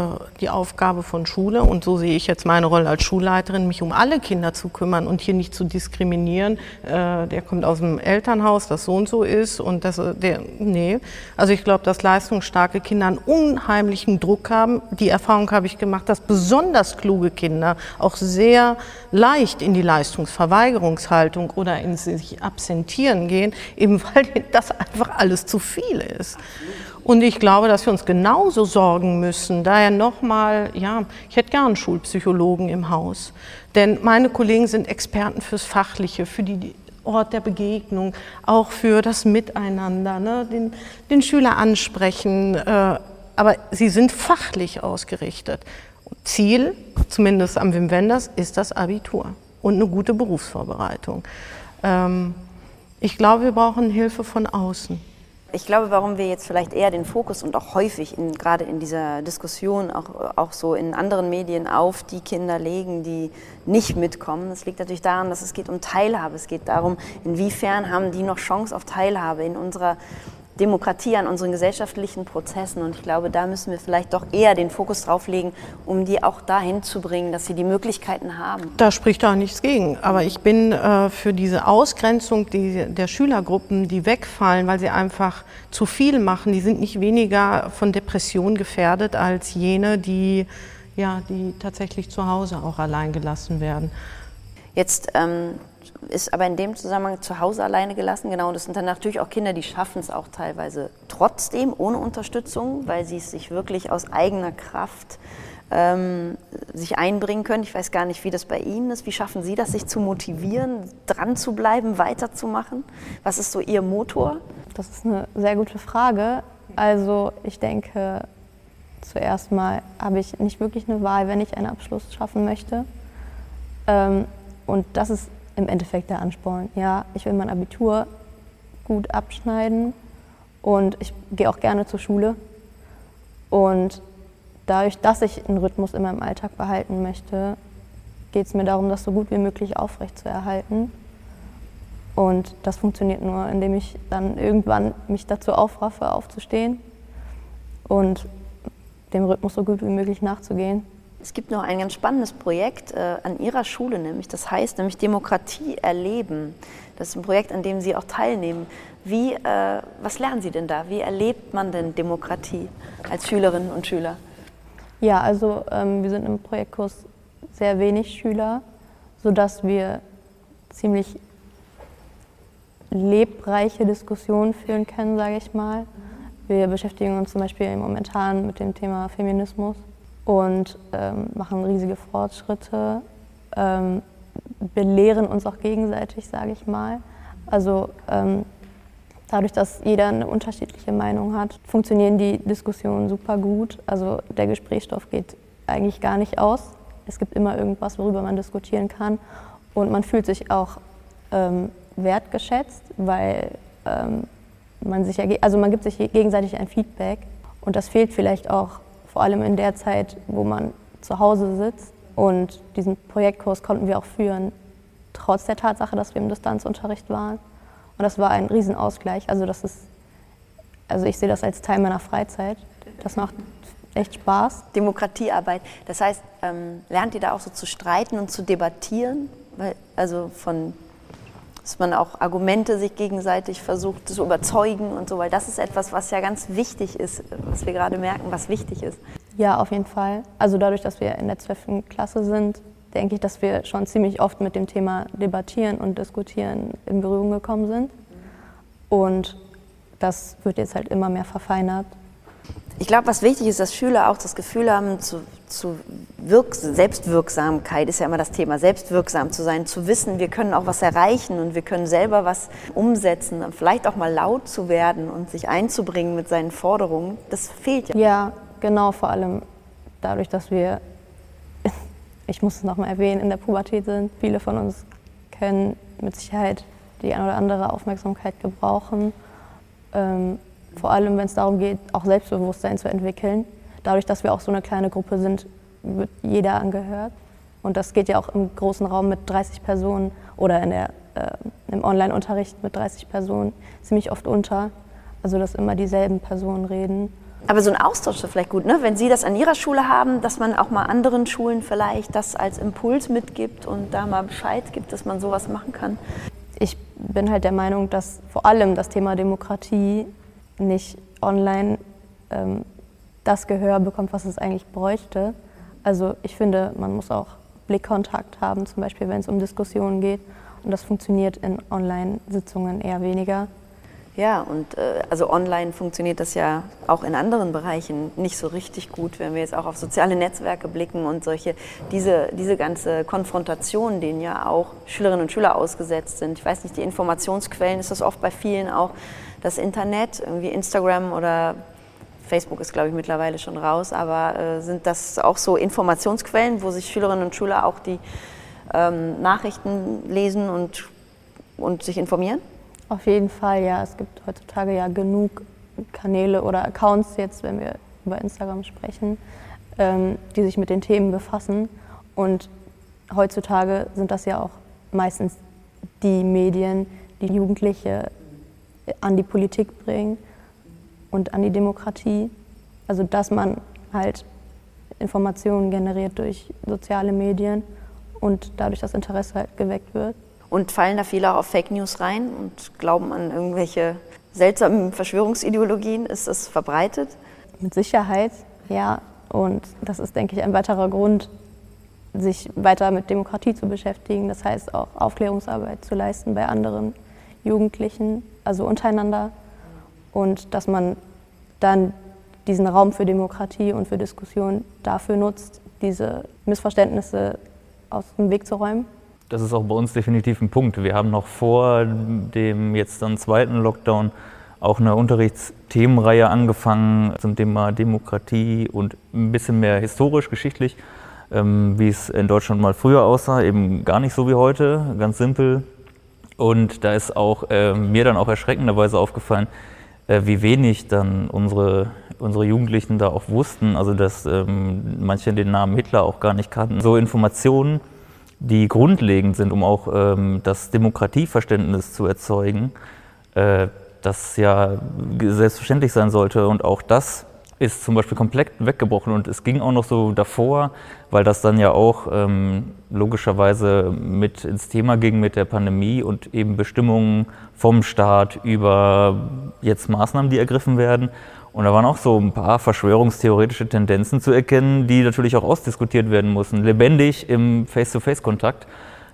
die Aufgabe von Schule und so sehe ich jetzt meine Rolle als Schulleiterin, mich um alle Kinder zu kümmern und hier nicht zu diskriminieren. Äh, der kommt aus dem Elternhaus, das so und so ist und das, äh, der, nee. Also ich glaube, dass leistungsstarke Kinder einen unheimlichen Druck haben. Die Erfahrung habe ich gemacht, dass besonders kluge Kinder auch sehr leicht in die Leistungsverweigerungshaltung oder in sich absentieren gehen, eben weil das einfach alles zu viel ist ist. Und ich glaube, dass wir uns genauso sorgen müssen. Daher nochmal, ja, ich hätte gern Schulpsychologen im Haus. Denn meine Kollegen sind Experten fürs Fachliche, für die Ort der Begegnung, auch für das Miteinander, ne? den, den Schüler ansprechen. Äh, aber sie sind fachlich ausgerichtet. Ziel, zumindest am Wim Wenders, ist das Abitur und eine gute Berufsvorbereitung. Ähm, ich glaube, wir brauchen Hilfe von außen ich glaube, warum wir jetzt vielleicht eher den Fokus und auch häufig in, gerade in dieser Diskussion, auch, auch so in anderen Medien auf die Kinder legen, die nicht mitkommen, das liegt natürlich daran, dass es geht um Teilhabe. Es geht darum, inwiefern haben die noch Chance auf Teilhabe in unserer Demokratie, an unseren gesellschaftlichen Prozessen. Und ich glaube, da müssen wir vielleicht doch eher den Fokus drauf legen, um die auch dahin zu bringen, dass sie die Möglichkeiten haben. Da spricht da nichts gegen. Aber ich bin äh, für diese Ausgrenzung die, der Schülergruppen, die wegfallen, weil sie einfach zu viel machen, die sind nicht weniger von Depression gefährdet als jene, die, ja, die tatsächlich zu Hause auch allein gelassen werden. Jetzt ähm, ist aber in dem Zusammenhang zu Hause alleine gelassen. Genau, und das sind dann natürlich auch Kinder, die schaffen es auch teilweise trotzdem ohne Unterstützung, weil sie es sich wirklich aus eigener Kraft ähm, sich einbringen können. Ich weiß gar nicht, wie das bei Ihnen ist. Wie schaffen Sie das, sich zu motivieren, dran zu bleiben, weiterzumachen? Was ist so Ihr Motor? Das ist eine sehr gute Frage. Also ich denke, zuerst mal habe ich nicht wirklich eine Wahl, wenn ich einen Abschluss schaffen möchte. Ähm, und das ist im Endeffekt der Ansporn. Ja, ich will mein Abitur gut abschneiden und ich gehe auch gerne zur Schule. Und dadurch, dass ich einen Rhythmus in meinem Alltag behalten möchte, geht es mir darum, das so gut wie möglich aufrechtzuerhalten. Und das funktioniert nur, indem ich dann irgendwann mich dazu aufraffe, aufzustehen und dem Rhythmus so gut wie möglich nachzugehen. Es gibt noch ein ganz spannendes Projekt äh, an Ihrer Schule, nämlich das heißt nämlich Demokratie erleben. Das ist ein Projekt, an dem Sie auch teilnehmen. Wie, äh, was lernen Sie denn da? Wie erlebt man denn Demokratie als Schülerinnen und Schüler? Ja, also ähm, wir sind im Projektkurs sehr wenig Schüler, sodass wir ziemlich lebreiche Diskussionen führen können, sage ich mal. Wir beschäftigen uns zum Beispiel momentan mit dem Thema Feminismus und ähm, machen riesige Fortschritte, ähm, belehren uns auch gegenseitig, sage ich mal. Also ähm, dadurch, dass jeder eine unterschiedliche Meinung hat, funktionieren die Diskussionen super gut. Also der Gesprächsstoff geht eigentlich gar nicht aus. Es gibt immer irgendwas, worüber man diskutieren kann. Und man fühlt sich auch ähm, wertgeschätzt, weil ähm, man sich, also man gibt sich gegenseitig ein Feedback. Und das fehlt vielleicht auch vor allem in der Zeit, wo man zu Hause sitzt. Und diesen Projektkurs konnten wir auch führen, trotz der Tatsache, dass wir im Distanzunterricht waren. Und das war ein Riesenausgleich. Also das ist, also ich sehe das als Teil meiner Freizeit. Das macht echt Spaß. Demokratiearbeit. Das heißt, ähm, lernt ihr da auch so zu streiten und zu debattieren? Weil, also von dass man auch Argumente sich gegenseitig versucht zu überzeugen und so, weil das ist etwas, was ja ganz wichtig ist, was wir gerade merken, was wichtig ist. Ja, auf jeden Fall. Also dadurch, dass wir in der 12. Klasse sind, denke ich, dass wir schon ziemlich oft mit dem Thema Debattieren und Diskutieren in Berührung gekommen sind. Und das wird jetzt halt immer mehr verfeinert. Ich glaube, was wichtig ist, dass Schüler auch das Gefühl haben, zu, zu Wirk Selbstwirksamkeit ist ja immer das Thema, selbstwirksam zu sein, zu wissen, wir können auch was erreichen und wir können selber was umsetzen, vielleicht auch mal laut zu werden und sich einzubringen mit seinen Forderungen. Das fehlt ja. Ja, genau, vor allem dadurch, dass wir, ich muss es nochmal erwähnen, in der Pubertät sind. Viele von uns können mit Sicherheit die eine oder andere Aufmerksamkeit gebrauchen. Ähm, vor allem, wenn es darum geht, auch Selbstbewusstsein zu entwickeln. Dadurch, dass wir auch so eine kleine Gruppe sind, wird jeder angehört. Und das geht ja auch im großen Raum mit 30 Personen oder in der, äh, im Online-Unterricht mit 30 Personen ziemlich oft unter. Also, dass immer dieselben Personen reden. Aber so ein Austausch ist vielleicht gut, ne? wenn Sie das an Ihrer Schule haben, dass man auch mal anderen Schulen vielleicht das als Impuls mitgibt und da mal Bescheid gibt, dass man sowas machen kann. Ich bin halt der Meinung, dass vor allem das Thema Demokratie nicht online ähm, das Gehör bekommt, was es eigentlich bräuchte. Also ich finde, man muss auch Blickkontakt haben, zum Beispiel wenn es um Diskussionen geht. Und das funktioniert in Online-Sitzungen eher weniger. Ja, und äh, also online funktioniert das ja auch in anderen Bereichen nicht so richtig gut, wenn wir jetzt auch auf soziale Netzwerke blicken und solche, diese, diese ganze Konfrontation, denen ja auch Schülerinnen und Schüler ausgesetzt sind. Ich weiß nicht, die Informationsquellen ist das oft bei vielen auch das Internet, irgendwie Instagram oder Facebook ist, glaube ich, mittlerweile schon raus, aber äh, sind das auch so Informationsquellen, wo sich Schülerinnen und Schüler auch die ähm, Nachrichten lesen und, und sich informieren? Auf jeden Fall, ja. Es gibt heutzutage ja genug Kanäle oder Accounts jetzt, wenn wir über Instagram sprechen, ähm, die sich mit den Themen befassen. Und heutzutage sind das ja auch meistens die Medien, die Jugendliche an die Politik bringen und an die Demokratie. Also dass man halt Informationen generiert durch soziale Medien und dadurch das Interesse halt geweckt wird. Und fallen da viele auch auf Fake News rein und glauben an irgendwelche seltsamen Verschwörungsideologien? Ist das verbreitet? Mit Sicherheit, ja. Und das ist, denke ich, ein weiterer Grund, sich weiter mit Demokratie zu beschäftigen. Das heißt auch Aufklärungsarbeit zu leisten bei anderen Jugendlichen, also untereinander. Und dass man dann diesen Raum für Demokratie und für Diskussion dafür nutzt, diese Missverständnisse aus dem Weg zu räumen. Das ist auch bei uns definitiv ein Punkt. Wir haben noch vor dem jetzt dann zweiten Lockdown auch eine Unterrichtsthemenreihe angefangen zum Thema Demokratie und ein bisschen mehr historisch, geschichtlich, ähm, wie es in Deutschland mal früher aussah, eben gar nicht so wie heute, ganz simpel, und da ist auch äh, mir dann auch erschreckenderweise aufgefallen, äh, wie wenig dann unsere, unsere Jugendlichen da auch wussten. Also dass ähm, manche den Namen Hitler auch gar nicht kannten. So Informationen die grundlegend sind, um auch ähm, das Demokratieverständnis zu erzeugen, äh, das ja selbstverständlich sein sollte. Und auch das ist zum Beispiel komplett weggebrochen. Und es ging auch noch so davor, weil das dann ja auch ähm, logischerweise mit ins Thema ging mit der Pandemie und eben Bestimmungen vom Staat über jetzt Maßnahmen, die ergriffen werden. Und da waren auch so ein paar verschwörungstheoretische Tendenzen zu erkennen, die natürlich auch ausdiskutiert werden mussten. Lebendig im Face-to-Face-Kontakt.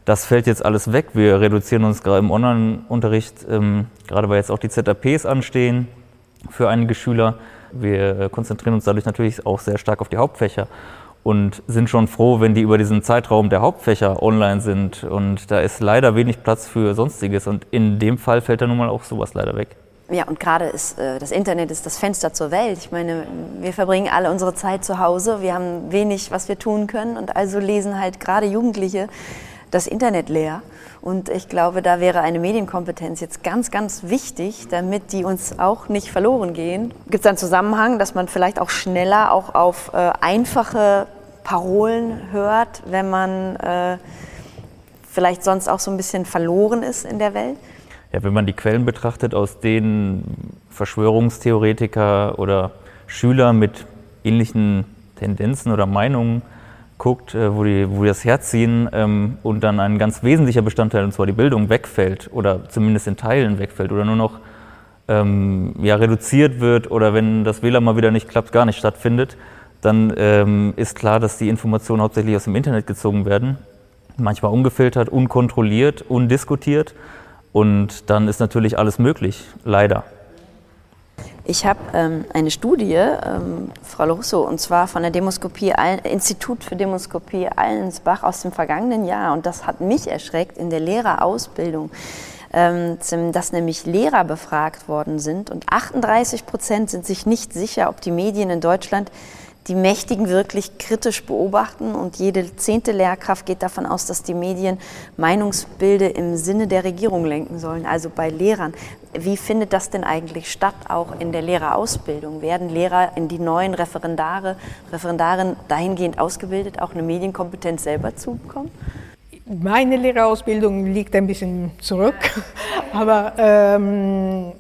Das fällt jetzt alles weg. Wir reduzieren uns gerade im Online-Unterricht, ähm, gerade weil jetzt auch die ZAPs anstehen für einige Schüler. Wir konzentrieren uns dadurch natürlich auch sehr stark auf die Hauptfächer und sind schon froh, wenn die über diesen Zeitraum der Hauptfächer online sind. Und da ist leider wenig Platz für Sonstiges. Und in dem Fall fällt da nun mal auch sowas leider weg. Ja, und gerade ist äh, das Internet ist das Fenster zur Welt. Ich meine, wir verbringen alle unsere Zeit zu Hause, wir haben wenig, was wir tun können und also lesen halt gerade Jugendliche das Internet leer. Und ich glaube, da wäre eine Medienkompetenz jetzt ganz, ganz wichtig, damit die uns auch nicht verloren gehen. Gibt es einen Zusammenhang, dass man vielleicht auch schneller auch auf äh, einfache Parolen hört, wenn man äh, vielleicht sonst auch so ein bisschen verloren ist in der Welt? ja, wenn man die Quellen betrachtet, aus denen Verschwörungstheoretiker oder Schüler mit ähnlichen Tendenzen oder Meinungen guckt, äh, wo die, wo die das herziehen ähm, und dann ein ganz wesentlicher Bestandteil, und zwar die Bildung, wegfällt oder zumindest in Teilen wegfällt oder nur noch ähm, ja, reduziert wird oder wenn das WLAN mal wieder nicht klappt, gar nicht stattfindet, dann ähm, ist klar, dass die Informationen hauptsächlich aus dem Internet gezogen werden, manchmal ungefiltert, unkontrolliert, undiskutiert und dann ist natürlich alles möglich, leider. Ich habe ähm, eine Studie, ähm, Frau Russo, und zwar von der Demoskopie, Institut für Demoskopie Allensbach aus dem vergangenen Jahr. Und das hat mich erschreckt in der Lehrerausbildung, ähm, dass nämlich Lehrer befragt worden sind. Und 38 Prozent sind sich nicht sicher, ob die Medien in Deutschland die Mächtigen wirklich kritisch beobachten und jede zehnte Lehrkraft geht davon aus, dass die Medien Meinungsbilde im Sinne der Regierung lenken sollen, also bei Lehrern. Wie findet das denn eigentlich statt, auch in der Lehrerausbildung? Werden Lehrer in die neuen Referendare, Referendarinnen dahingehend ausgebildet, auch eine Medienkompetenz selber zu bekommen? Meine Lehrerausbildung liegt ein bisschen zurück, aber ähm,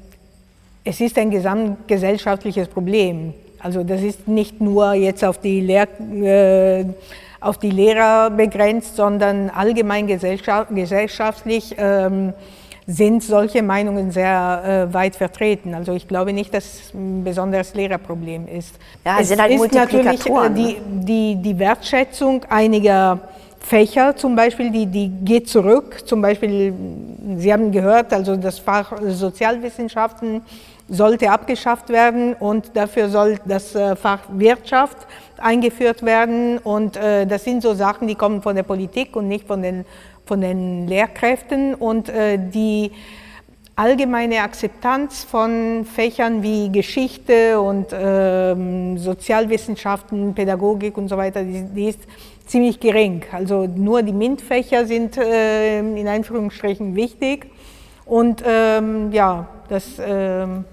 es ist ein gesamtgesellschaftliches Problem. Also das ist nicht nur jetzt auf die, Lehr äh, auf die Lehrer begrenzt, sondern allgemein gesellschaft gesellschaftlich ähm, sind solche Meinungen sehr äh, weit vertreten. Also ich glaube nicht, dass es ein besonderes Lehrerproblem ist. Ja, es sind halt ist natürlich äh, die, die, die Wertschätzung einiger Fächer zum Beispiel, die, die geht zurück. Zum Beispiel, Sie haben gehört, also das Fach Sozialwissenschaften sollte abgeschafft werden und dafür soll das äh, Fach Wirtschaft eingeführt werden. Und äh, das sind so Sachen, die kommen von der Politik und nicht von den, von den Lehrkräften. Und äh, die allgemeine Akzeptanz von Fächern wie Geschichte und ähm, Sozialwissenschaften, Pädagogik und so weiter, die, ist ziemlich gering. Also nur die MINT-Fächer sind äh, in Anführungsstrichen wichtig. Und ähm, ja, das ähm,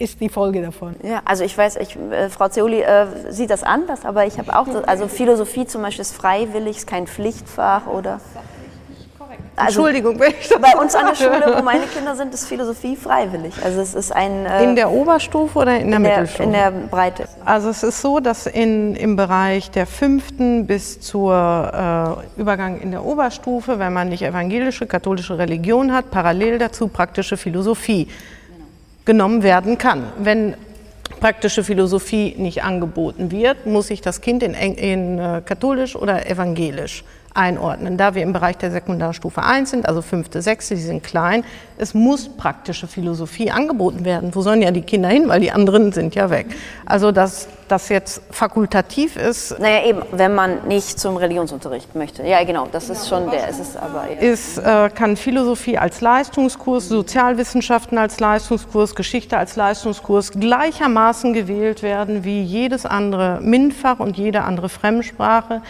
ist die Folge davon. Ja, also ich weiß, ich, äh, Frau Zeoli äh, sieht das anders, aber ich habe auch, das, also Philosophie zum Beispiel ist freiwillig, ist kein Pflichtfach oder. Also Entschuldigung, wenn ich das Bei uns an der Schule, wo meine Kinder sind, ist Philosophie freiwillig. Also es ist ein äh, in der Oberstufe oder in der, in der Mittelstufe? In der Breite. Also es ist so, dass in, im Bereich der fünften bis zur äh, Übergang in der Oberstufe, wenn man nicht evangelische, katholische Religion hat, parallel dazu praktische Philosophie genommen werden kann. Wenn praktische Philosophie nicht angeboten wird, muss sich das Kind in, in äh, katholisch oder evangelisch einordnen. Da wir im Bereich der Sekundarstufe 1 sind, also fünfte, sechste, die sind klein, es muss praktische Philosophie angeboten werden. Wo sollen ja die Kinder hin, weil die anderen sind ja weg. Also dass das jetzt fakultativ ist. Naja, eben, wenn man nicht zum Religionsunterricht möchte. Ja, genau, das ist schon der, ist es aber. Ja. Ist, äh, kann Philosophie als Leistungskurs, Sozialwissenschaften als Leistungskurs, Geschichte als Leistungskurs gleichermaßen gewählt werden wie jedes andere MINT-Fach und jede andere Fremdsprache.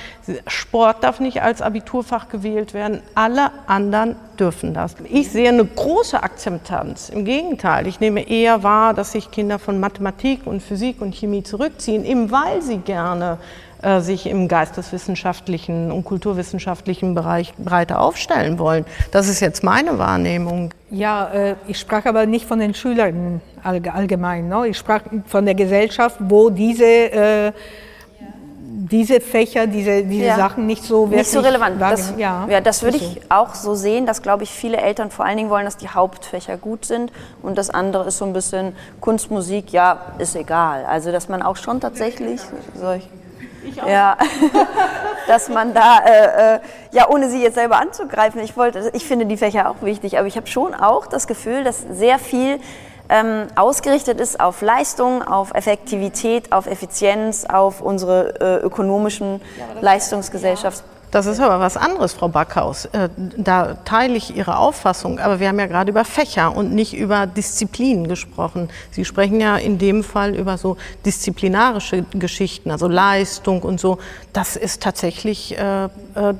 Sport darf nicht als Abiturfach gewählt werden. Alle anderen dürfen das. Ich sehe eine große Akzeptanz. Im Gegenteil, ich nehme eher wahr, dass sich Kinder von Mathematik und Physik und Chemie zurückziehen, eben weil sie gerne äh, sich im geisteswissenschaftlichen und kulturwissenschaftlichen Bereich breiter aufstellen wollen. Das ist jetzt meine Wahrnehmung. Ja, äh, ich sprach aber nicht von den Schülern allgemein. Ne? Ich sprach von der Gesellschaft, wo diese äh, diese Fächer, diese, diese ja. Sachen nicht so Nicht so relevant. Das, ja, ja, das würde ich auch so sehen, dass, glaube ich, viele Eltern vor allen Dingen wollen, dass die Hauptfächer gut sind und das andere ist so ein bisschen Kunst, Musik, ja, ist egal. Also, dass man auch schon tatsächlich solch, ich auch. Ja, dass man da, äh, äh, ja, ohne sie jetzt selber anzugreifen, ich wollte, ich finde die Fächer auch wichtig, aber ich habe schon auch das Gefühl, dass sehr viel ähm, ausgerichtet ist auf Leistung, auf Effektivität, auf Effizienz, auf unsere äh, ökonomischen ja, Leistungsgesellschafts. Das ist aber was anderes, Frau Backhaus. Äh, da teile ich Ihre Auffassung. Aber wir haben ja gerade über Fächer und nicht über Disziplinen gesprochen. Sie sprechen ja in dem Fall über so disziplinarische Geschichten, also Leistung und so. Das ist tatsächlich äh, äh,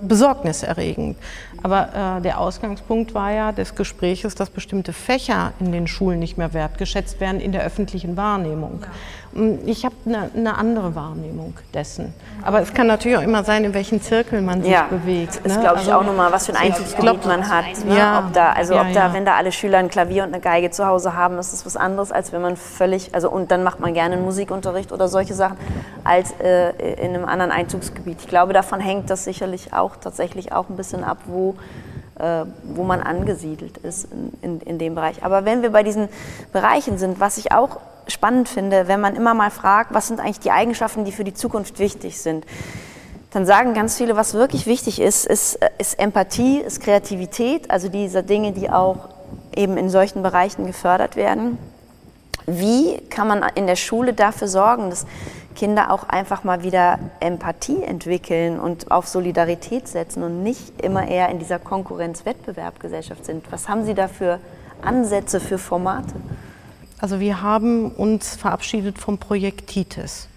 besorgniserregend. Aber äh, der Ausgangspunkt war ja des Gespräches, dass bestimmte Fächer in den Schulen nicht mehr wertgeschätzt werden in der öffentlichen Wahrnehmung. Mm, ich habe eine, eine andere Wahrnehmung dessen. Aber es kann natürlich auch immer sein, in welchen Zirkel man sich ja, bewegt. Das ist, ne? glaube ich, also, auch nochmal, was für ein Einzugsgebiet man hat. Ne? Ja, ob da, also ja, ob da, wenn da alle Schüler ein Klavier und eine Geige zu Hause haben, ist das was anderes, als wenn man völlig, also und dann macht man gerne einen Musikunterricht oder solche Sachen, als äh, in einem anderen Einzugsgebiet. Ich glaube, davon hängt das sicherlich auch tatsächlich auch ein bisschen ab, wo äh, wo man angesiedelt ist in, in, in, dem Bereich. Aber wenn wir bei diesen Bereichen sind, was ich auch spannend finde, wenn man immer mal fragt, was sind eigentlich die Eigenschaften, die für die Zukunft wichtig sind, dann sagen ganz viele, was wirklich wichtig ist, ist, ist Empathie, ist Kreativität, also diese Dinge, die auch eben in solchen Bereichen gefördert werden. Wie kann man in der Schule dafür sorgen, dass Kinder auch einfach mal wieder Empathie entwickeln und auf Solidarität setzen und nicht immer eher in dieser Konkurrenz-Wettbewerbgesellschaft sind. Was haben Sie da für Ansätze, für Formate? Also wir haben uns verabschiedet vom Projekt TITES.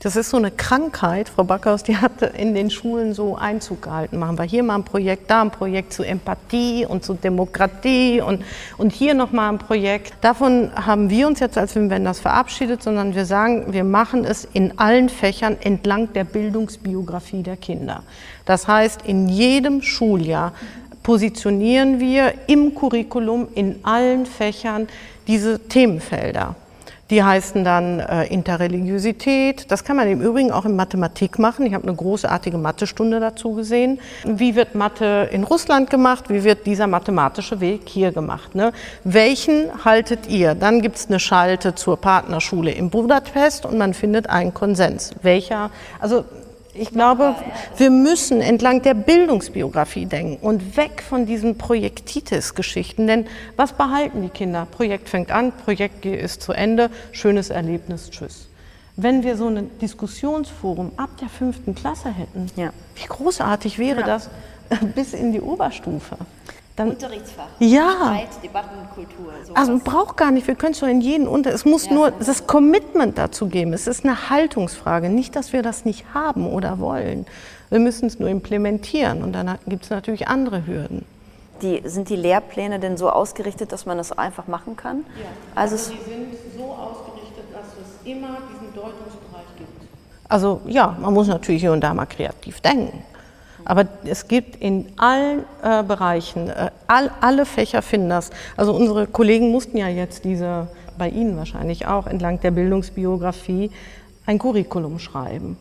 Das ist so eine Krankheit, Frau Backhaus, die hat in den Schulen so Einzug gehalten. Machen wir hier mal ein Projekt, da ein Projekt zu Empathie und zu Demokratie und, und hier nochmal ein Projekt. Davon haben wir uns jetzt als Wim Wenders verabschiedet, sondern wir sagen, wir machen es in allen Fächern entlang der Bildungsbiografie der Kinder. Das heißt, in jedem Schuljahr positionieren wir im Curriculum in allen Fächern diese Themenfelder. Die heißen dann äh, Interreligiosität. Das kann man im Übrigen auch in Mathematik machen. Ich habe eine großartige Mathestunde dazu gesehen. Wie wird Mathe in Russland gemacht? Wie wird dieser mathematische Weg hier gemacht? Ne? Welchen haltet ihr? Dann gibt es eine Schalte zur Partnerschule in Budapest und man findet einen Konsens. Welcher? Also ich glaube, wir müssen entlang der Bildungsbiografie denken und weg von diesen Projektitis-Geschichten. Denn was behalten die Kinder? Projekt fängt an, Projekt ist zu Ende, schönes Erlebnis, tschüss. Wenn wir so ein Diskussionsforum ab der fünften Klasse hätten, ja. wie großartig wäre ja. das bis in die Oberstufe? Dann, Unterrichtsfach. Ja. Streit, Debattenkultur. Sowas. Also man braucht gar nicht, wir können es schon in jeden Unter. Es muss ja, nur das Commitment dazu geben. Es ist eine Haltungsfrage. Nicht, dass wir das nicht haben oder wollen. Wir müssen es nur implementieren und dann gibt es natürlich andere Hürden. Die, sind die Lehrpläne denn so ausgerichtet, dass man das einfach machen kann? Ja, also, also die sind so ausgerichtet, dass es immer diesen Deutungsbereich gibt. Also ja, man muss natürlich hier und da mal kreativ denken. Aber es gibt in allen äh, Bereichen, äh, all, alle Fächer finden das. Also unsere Kollegen mussten ja jetzt diese, bei Ihnen wahrscheinlich auch, entlang der Bildungsbiografie ein Curriculum schreiben.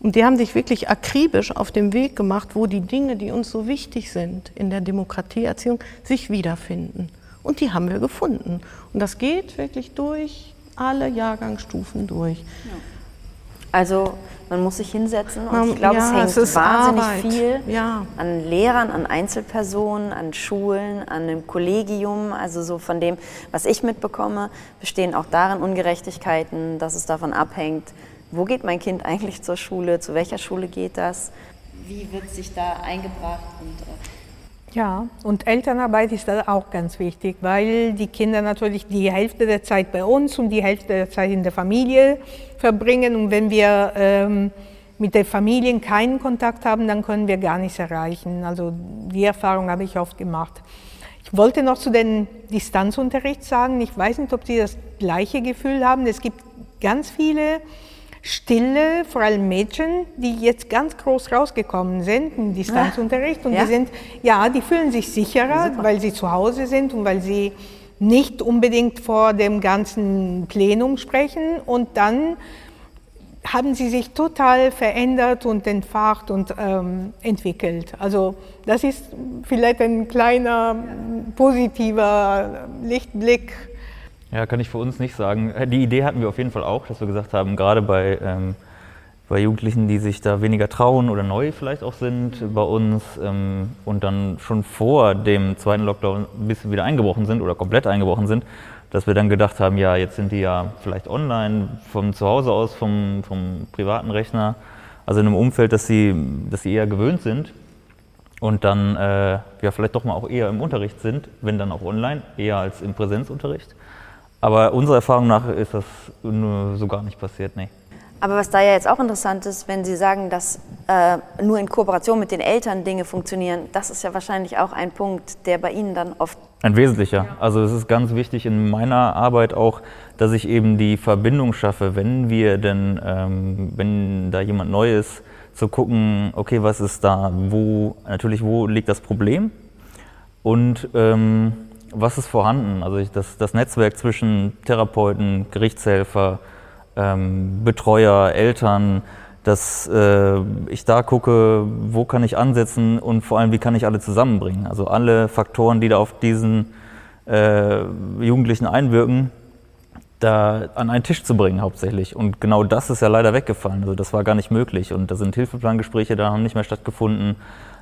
Und die haben sich wirklich akribisch auf den Weg gemacht, wo die Dinge, die uns so wichtig sind in der Demokratieerziehung, sich wiederfinden. Und die haben wir gefunden. Und das geht wirklich durch alle Jahrgangsstufen durch. Ja. Also man muss sich hinsetzen und ich glaube, ja, es hängt es wahnsinnig Arbeit. viel ja. an Lehrern, an Einzelpersonen, an Schulen, an einem Kollegium. Also so von dem, was ich mitbekomme, bestehen auch darin Ungerechtigkeiten, dass es davon abhängt, wo geht mein Kind eigentlich zur Schule, zu welcher Schule geht das, wie wird sich da eingebracht und äh, ja, und Elternarbeit ist da auch ganz wichtig, weil die Kinder natürlich die Hälfte der Zeit bei uns und die Hälfte der Zeit in der Familie verbringen. Und wenn wir ähm, mit den Familien keinen Kontakt haben, dann können wir gar nichts erreichen. Also die Erfahrung habe ich oft gemacht. Ich wollte noch zu den Distanzunterricht sagen, ich weiß nicht, ob Sie das gleiche Gefühl haben. Es gibt ganz viele Stille, vor allem Mädchen, die jetzt ganz groß rausgekommen sind im Distanzunterricht und ja. die sind, ja, die fühlen sich sicherer, Super. weil sie zu Hause sind und weil sie nicht unbedingt vor dem ganzen Plenum sprechen und dann haben sie sich total verändert und entfacht und ähm, entwickelt. Also das ist vielleicht ein kleiner positiver Lichtblick ja, kann ich für uns nicht sagen. Äh, die Idee hatten wir auf jeden Fall auch, dass wir gesagt haben, gerade bei, ähm, bei Jugendlichen, die sich da weniger trauen oder neu vielleicht auch sind bei uns ähm, und dann schon vor dem zweiten Lockdown ein bisschen wieder eingebrochen sind oder komplett eingebrochen sind, dass wir dann gedacht haben, ja, jetzt sind die ja vielleicht online von zu Hause aus, vom, vom privaten Rechner, also in einem Umfeld, das sie, das sie eher gewöhnt sind und dann äh, ja vielleicht doch mal auch eher im Unterricht sind, wenn dann auch online, eher als im Präsenzunterricht. Aber unserer Erfahrung nach ist das so gar nicht passiert, nee. Aber was da ja jetzt auch interessant ist, wenn Sie sagen, dass äh, nur in Kooperation mit den Eltern Dinge funktionieren, das ist ja wahrscheinlich auch ein Punkt, der bei Ihnen dann oft. Ein wesentlicher. Also es ist ganz wichtig in meiner Arbeit auch, dass ich eben die Verbindung schaffe, wenn wir denn, ähm, wenn da jemand neu ist, zu gucken, okay, was ist da, wo, natürlich, wo liegt das Problem? Und ähm, was ist vorhanden? Also ich, das, das Netzwerk zwischen Therapeuten, Gerichtshelfer, ähm, Betreuer, Eltern, dass äh, ich da gucke, wo kann ich ansetzen und vor allem, wie kann ich alle zusammenbringen. Also alle Faktoren, die da auf diesen äh, Jugendlichen einwirken, da an einen Tisch zu bringen hauptsächlich. Und genau das ist ja leider weggefallen. Also das war gar nicht möglich. Und da sind Hilfeplangespräche, da haben nicht mehr stattgefunden.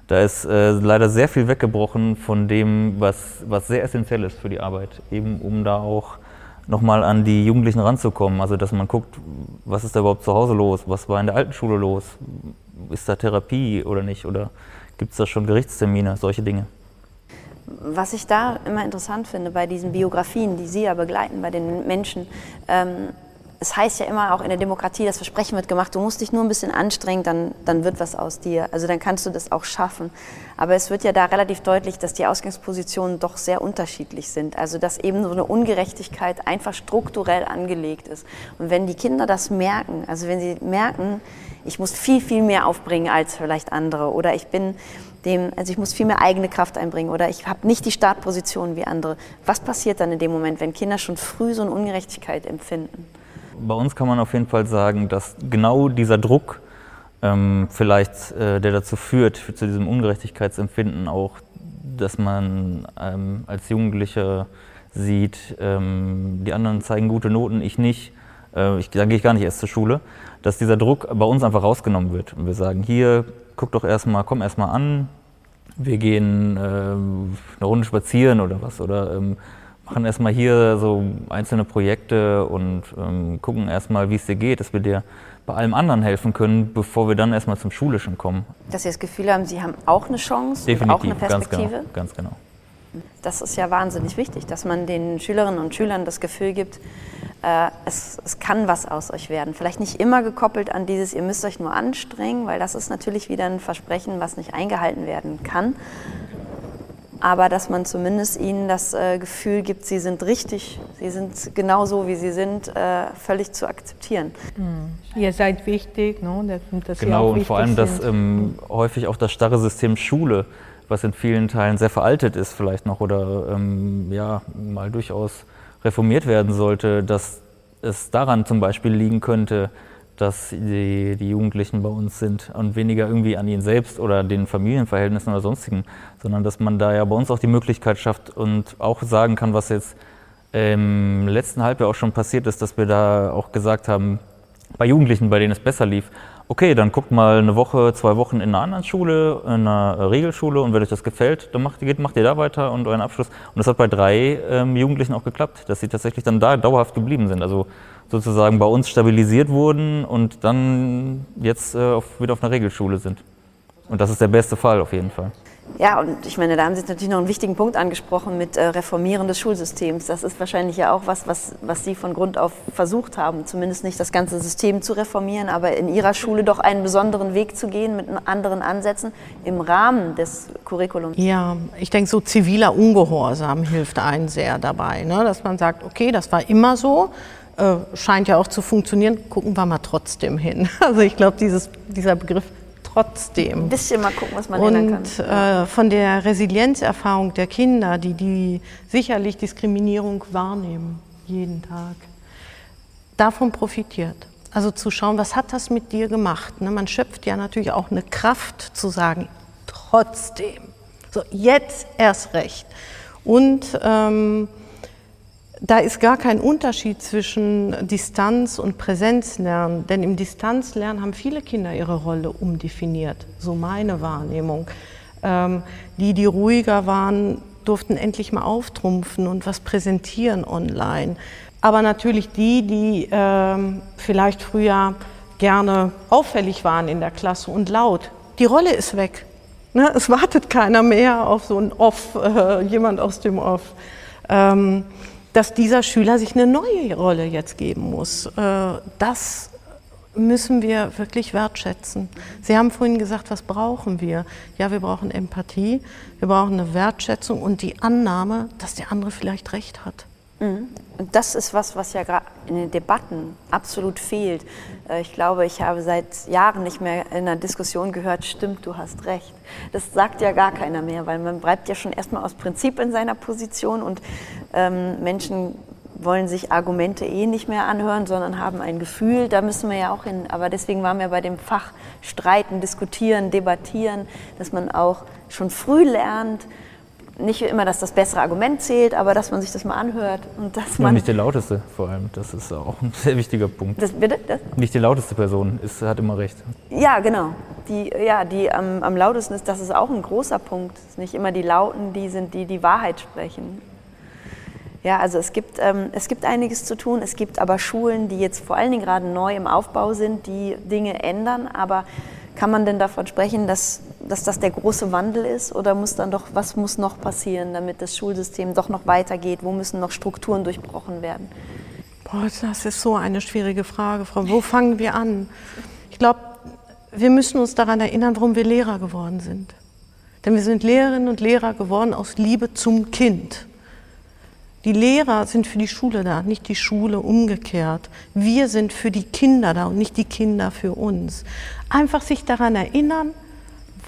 Da ist äh, leider sehr viel weggebrochen von dem, was, was sehr essentiell ist für die Arbeit, eben um da auch nochmal an die Jugendlichen ranzukommen. Also dass man guckt, was ist da überhaupt zu Hause los, was war in der alten Schule los, ist da Therapie oder nicht? Oder gibt es da schon Gerichtstermine, solche Dinge. Was ich da immer interessant finde bei diesen Biografien, die Sie ja begleiten bei den Menschen, ähm, es heißt ja immer auch in der Demokratie, das Versprechen wird gemacht, du musst dich nur ein bisschen anstrengen, dann, dann wird was aus dir. Also dann kannst du das auch schaffen. Aber es wird ja da relativ deutlich, dass die Ausgangspositionen doch sehr unterschiedlich sind. Also dass eben so eine Ungerechtigkeit einfach strukturell angelegt ist. Und wenn die Kinder das merken, also wenn sie merken, ich muss viel, viel mehr aufbringen als vielleicht andere oder ich bin dem, also ich muss viel mehr eigene Kraft einbringen oder ich habe nicht die Startposition wie andere. Was passiert dann in dem Moment, wenn Kinder schon früh so eine Ungerechtigkeit empfinden? Bei uns kann man auf jeden Fall sagen, dass genau dieser Druck ähm, vielleicht, äh, der dazu führt, zu diesem Ungerechtigkeitsempfinden auch, dass man ähm, als Jugendlicher sieht, ähm, die anderen zeigen gute Noten, ich nicht, äh, ich, dann gehe ich gar nicht erst zur Schule, dass dieser Druck bei uns einfach rausgenommen wird. Und wir sagen, hier, guck doch erstmal, komm erstmal an, wir gehen äh, eine Runde spazieren oder was, oder ähm, machen erstmal hier so einzelne Projekte und ähm, gucken erstmal, wie es dir geht, dass wir dir bei allem anderen helfen können, bevor wir dann erstmal zum Schulischen kommen. Dass Sie das Gefühl haben, Sie haben auch eine Chance, Definitiv, auch eine Perspektive? Ganz genau, ganz genau. Das ist ja wahnsinnig wichtig, dass man den Schülerinnen und Schülern das Gefühl gibt, äh, es, es kann was aus euch werden. Vielleicht nicht immer gekoppelt an dieses, ihr müsst euch nur anstrengen, weil das ist natürlich wieder ein Versprechen, was nicht eingehalten werden kann aber dass man zumindest ihnen das äh, Gefühl gibt, sie sind richtig, sie sind genau so, wie sie sind, äh, völlig zu akzeptieren. Mhm. Ihr seid wichtig, ne? dass genau, und vor allem, dass ähm, häufig auch das starre System Schule, was in vielen Teilen sehr veraltet ist vielleicht noch oder ähm, ja, mal durchaus reformiert werden sollte, dass es daran zum Beispiel liegen könnte, dass die, die, Jugendlichen bei uns sind und weniger irgendwie an ihnen selbst oder den Familienverhältnissen oder sonstigen, sondern dass man da ja bei uns auch die Möglichkeit schafft und auch sagen kann, was jetzt im letzten Halbjahr auch schon passiert ist, dass wir da auch gesagt haben, bei Jugendlichen, bei denen es besser lief, okay, dann guckt mal eine Woche, zwei Wochen in einer anderen Schule, in einer Regelschule und wenn euch das gefällt, dann macht, geht, macht ihr da weiter und euren Abschluss. Und das hat bei drei ähm, Jugendlichen auch geklappt, dass sie tatsächlich dann da dauerhaft geblieben sind. Also sozusagen bei uns stabilisiert wurden und dann jetzt äh, auf, wieder auf einer Regelschule sind. Und das ist der beste Fall auf jeden Fall. Ja, und ich meine, da haben Sie natürlich noch einen wichtigen Punkt angesprochen mit äh, Reformieren des Schulsystems. Das ist wahrscheinlich ja auch was, was, was Sie von Grund auf versucht haben, zumindest nicht das ganze System zu reformieren, aber in Ihrer Schule doch einen besonderen Weg zu gehen mit anderen Ansätzen im Rahmen des Curriculums. Ja, ich denke, so ziviler Ungehorsam hilft einen sehr dabei, ne? dass man sagt, okay, das war immer so, äh, scheint ja auch zu funktionieren, gucken wir mal trotzdem hin. Also ich glaube, dieser Begriff trotzdem. Ein bisschen mal gucken, was man ändern kann. äh, von der Resilienzerfahrung der Kinder, die, die sicherlich Diskriminierung wahrnehmen, jeden Tag, davon profitiert. Also zu schauen, was hat das mit dir gemacht? Ne? Man schöpft ja natürlich auch eine Kraft zu sagen, trotzdem. So, jetzt erst recht. Und ähm, da ist gar kein Unterschied zwischen Distanz- und Präsenzlernen, denn im Distanzlernen haben viele Kinder ihre Rolle umdefiniert, so meine Wahrnehmung. Ähm, die, die ruhiger waren, durften endlich mal auftrumpfen und was präsentieren online. Aber natürlich die, die ähm, vielleicht früher gerne auffällig waren in der Klasse und laut, die Rolle ist weg. Ne? Es wartet keiner mehr auf so ein Off, äh, jemand aus dem Off. Ähm, dass dieser Schüler sich eine neue Rolle jetzt geben muss. Äh, das müssen wir wirklich wertschätzen. Sie haben vorhin gesagt, was brauchen wir? Ja, wir brauchen Empathie, wir brauchen eine Wertschätzung und die Annahme, dass der andere vielleicht recht hat. Mhm. Und das ist was, was ja gerade in den Debatten absolut fehlt. Äh, ich glaube, ich habe seit Jahren nicht mehr in einer Diskussion gehört, stimmt, du hast recht. Das sagt ja gar keiner mehr, weil man bleibt ja schon erstmal aus Prinzip in seiner Position und ähm, Menschen wollen sich Argumente eh nicht mehr anhören, sondern haben ein Gefühl, da müssen wir ja auch hin. Aber deswegen waren wir bei dem Fach streiten, diskutieren, debattieren, dass man auch schon früh lernt, nicht immer, dass das bessere Argument zählt, aber dass man sich das mal anhört und dass man. Ja, nicht der lauteste vor allem. Das ist auch ein sehr wichtiger Punkt. Das, bitte? Das? Nicht die lauteste Person ist, hat immer recht. Ja, genau. Die, ja, die am, am lautesten ist, das ist auch ein großer Punkt. Es sind nicht immer die Lauten, die sind, die die Wahrheit sprechen. Ja, also es gibt, ähm, es gibt einiges zu tun. Es gibt aber Schulen, die jetzt vor allen Dingen gerade neu im Aufbau sind, die Dinge ändern. Aber kann man denn davon sprechen, dass, dass das der große Wandel ist? Oder muss dann doch, was muss noch passieren, damit das Schulsystem doch noch weitergeht? Wo müssen noch Strukturen durchbrochen werden? Boah, das ist so eine schwierige Frage, Frau. Wo fangen wir an? Ich glaube, wir müssen uns daran erinnern, warum wir Lehrer geworden sind. Denn wir sind Lehrerinnen und Lehrer geworden aus Liebe zum Kind. Die Lehrer sind für die Schule da, nicht die Schule umgekehrt. Wir sind für die Kinder da und nicht die Kinder für uns. Einfach sich daran erinnern,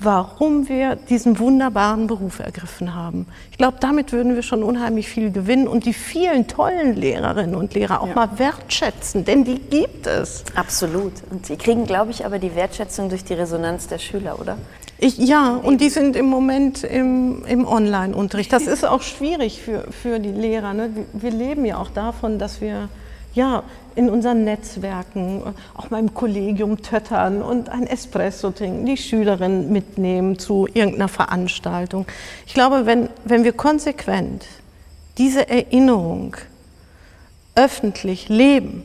warum wir diesen wunderbaren Beruf ergriffen haben. Ich glaube, damit würden wir schon unheimlich viel gewinnen und die vielen tollen Lehrerinnen und Lehrer auch ja. mal wertschätzen, denn die gibt es. Absolut. Und sie kriegen, glaube ich, aber die Wertschätzung durch die Resonanz der Schüler, oder? Ich, ja, und die sind im Moment im, im Online-Unterricht. Das ist auch schwierig für, für die Lehrer. Ne? Wir leben ja auch davon, dass wir ja, in unseren Netzwerken, auch mal im Kollegium töttern und ein Espresso trinken, die Schülerinnen mitnehmen zu irgendeiner Veranstaltung. Ich glaube, wenn, wenn wir konsequent diese Erinnerung öffentlich leben,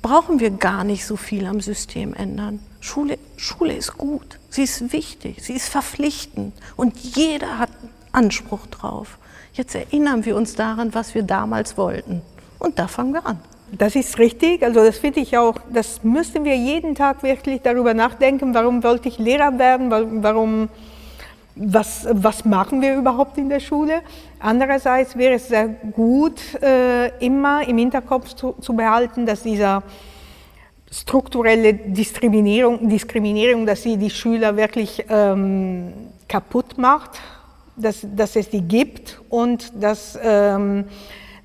brauchen wir gar nicht so viel am System ändern. Schule, Schule ist gut, sie ist wichtig, sie ist verpflichtend und jeder hat Anspruch drauf. Jetzt erinnern wir uns daran, was wir damals wollten. Und da fangen wir an. Das ist richtig. Also das finde ich auch, das müssten wir jeden Tag wirklich darüber nachdenken, warum wollte ich Lehrer werden, warum, was, was machen wir überhaupt in der Schule. Andererseits wäre es sehr gut, äh, immer im Hinterkopf zu, zu behalten, dass dieser strukturelle Diskriminierung, Diskriminierung, dass sie die Schüler wirklich ähm, kaputt macht, dass, dass es die gibt und dass, ähm,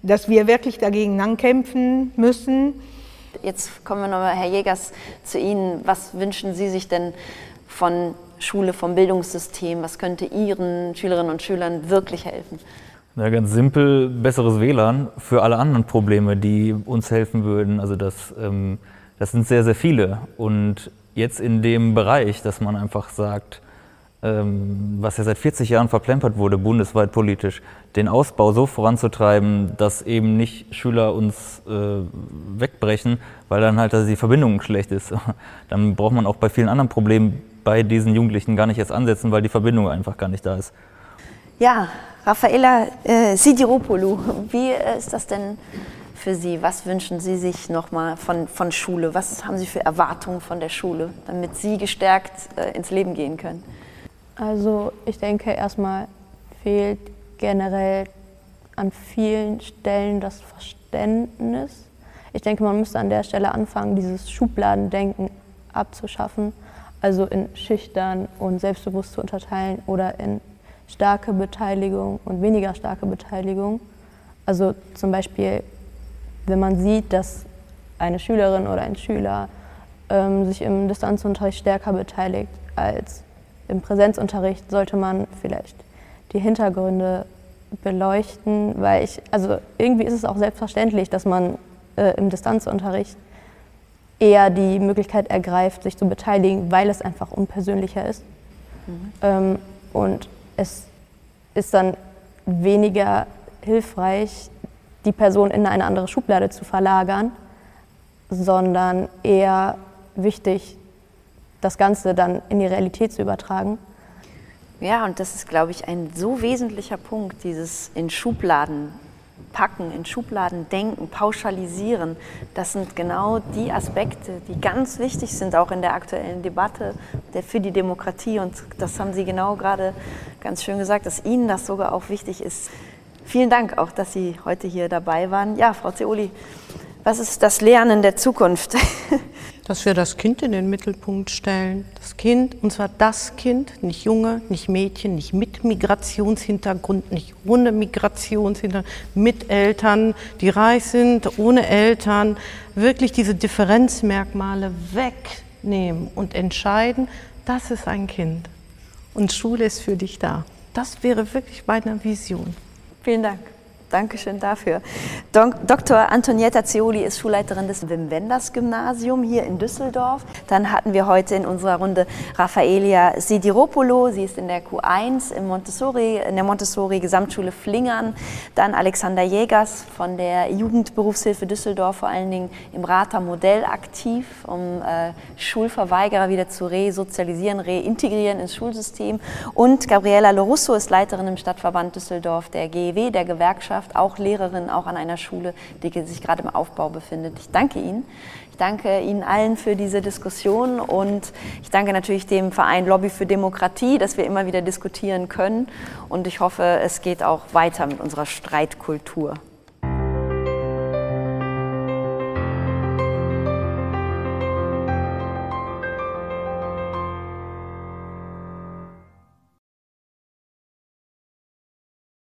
dass wir wirklich dagegen ankämpfen müssen. Jetzt kommen wir nochmal, Herr Jägers, zu Ihnen. Was wünschen Sie sich denn von Schule, vom Bildungssystem? Was könnte Ihren Schülerinnen und Schülern wirklich helfen? Ja, ganz simpel, besseres WLAN für alle anderen Probleme, die uns helfen würden. Also das ähm, das sind sehr, sehr viele. Und jetzt in dem Bereich, dass man einfach sagt, was ja seit 40 Jahren verplempert wurde, bundesweit politisch, den Ausbau so voranzutreiben, dass eben nicht Schüler uns äh, wegbrechen, weil dann halt also die Verbindung schlecht ist. Dann braucht man auch bei vielen anderen Problemen bei diesen Jugendlichen gar nicht erst ansetzen, weil die Verbindung einfach gar nicht da ist. Ja, Raffaella äh, Sidiropoulou, wie äh, ist das denn für Sie? Was wünschen Sie sich nochmal von, von Schule? Was haben Sie für Erwartungen von der Schule, damit Sie gestärkt äh, ins Leben gehen können? Also ich denke erstmal fehlt generell an vielen Stellen das Verständnis. Ich denke, man müsste an der Stelle anfangen, dieses Schubladendenken abzuschaffen, also in schüchtern und selbstbewusst zu unterteilen oder in starke Beteiligung und weniger starke Beteiligung. Also zum Beispiel, wenn man sieht, dass eine Schülerin oder ein Schüler ähm, sich im Distanzunterricht stärker beteiligt als im Präsenzunterricht, sollte man vielleicht die Hintergründe beleuchten, weil ich, also irgendwie ist es auch selbstverständlich, dass man äh, im Distanzunterricht eher die Möglichkeit ergreift, sich zu beteiligen, weil es einfach unpersönlicher ist. Mhm. Ähm, und es ist dann weniger hilfreich, die Person in eine andere Schublade zu verlagern, sondern eher wichtig, das Ganze dann in die Realität zu übertragen. Ja, und das ist, glaube ich, ein so wesentlicher Punkt, dieses in Schubladen packen, in Schubladen denken, pauschalisieren. Das sind genau die Aspekte, die ganz wichtig sind, auch in der aktuellen Debatte für die Demokratie. Und das haben Sie genau gerade ganz schön gesagt, dass Ihnen das sogar auch wichtig ist. Vielen Dank auch, dass Sie heute hier dabei waren. Ja, Frau Zeoli, was ist das Lernen der Zukunft? Dass wir das Kind in den Mittelpunkt stellen. Das Kind, und zwar das Kind, nicht Junge, nicht Mädchen, nicht mit Migrationshintergrund, nicht ohne Migrationshintergrund, mit Eltern, die reich sind, ohne Eltern. Wirklich diese Differenzmerkmale wegnehmen und entscheiden, das ist ein Kind. Und Schule ist für dich da. Das wäre wirklich meine Vision. Vielen Dank. Dankeschön dafür. Dr. Antonietta Zeoli ist Schulleiterin des Wim Wenders Gymnasium hier in Düsseldorf. Dann hatten wir heute in unserer Runde Raffaelia Sidiropolo. Sie ist in der Q1 im Montessori, in der Montessori Gesamtschule Flingern. Dann Alexander Jägers von der Jugendberufshilfe Düsseldorf, vor allen Dingen im Rater Modell aktiv, um äh, Schulverweigerer wieder zu resozialisieren, reintegrieren ins Schulsystem. Und Gabriela Lorusso ist Leiterin im Stadtverband Düsseldorf der GEW, der Gewerkschaft Lehrkraft, auch Lehrerin, auch an einer Schule, die sich gerade im Aufbau befindet. Ich danke Ihnen. Ich danke Ihnen allen für diese Diskussion und ich danke natürlich dem Verein Lobby für Demokratie, dass wir immer wieder diskutieren können. Und ich hoffe, es geht auch weiter mit unserer Streitkultur.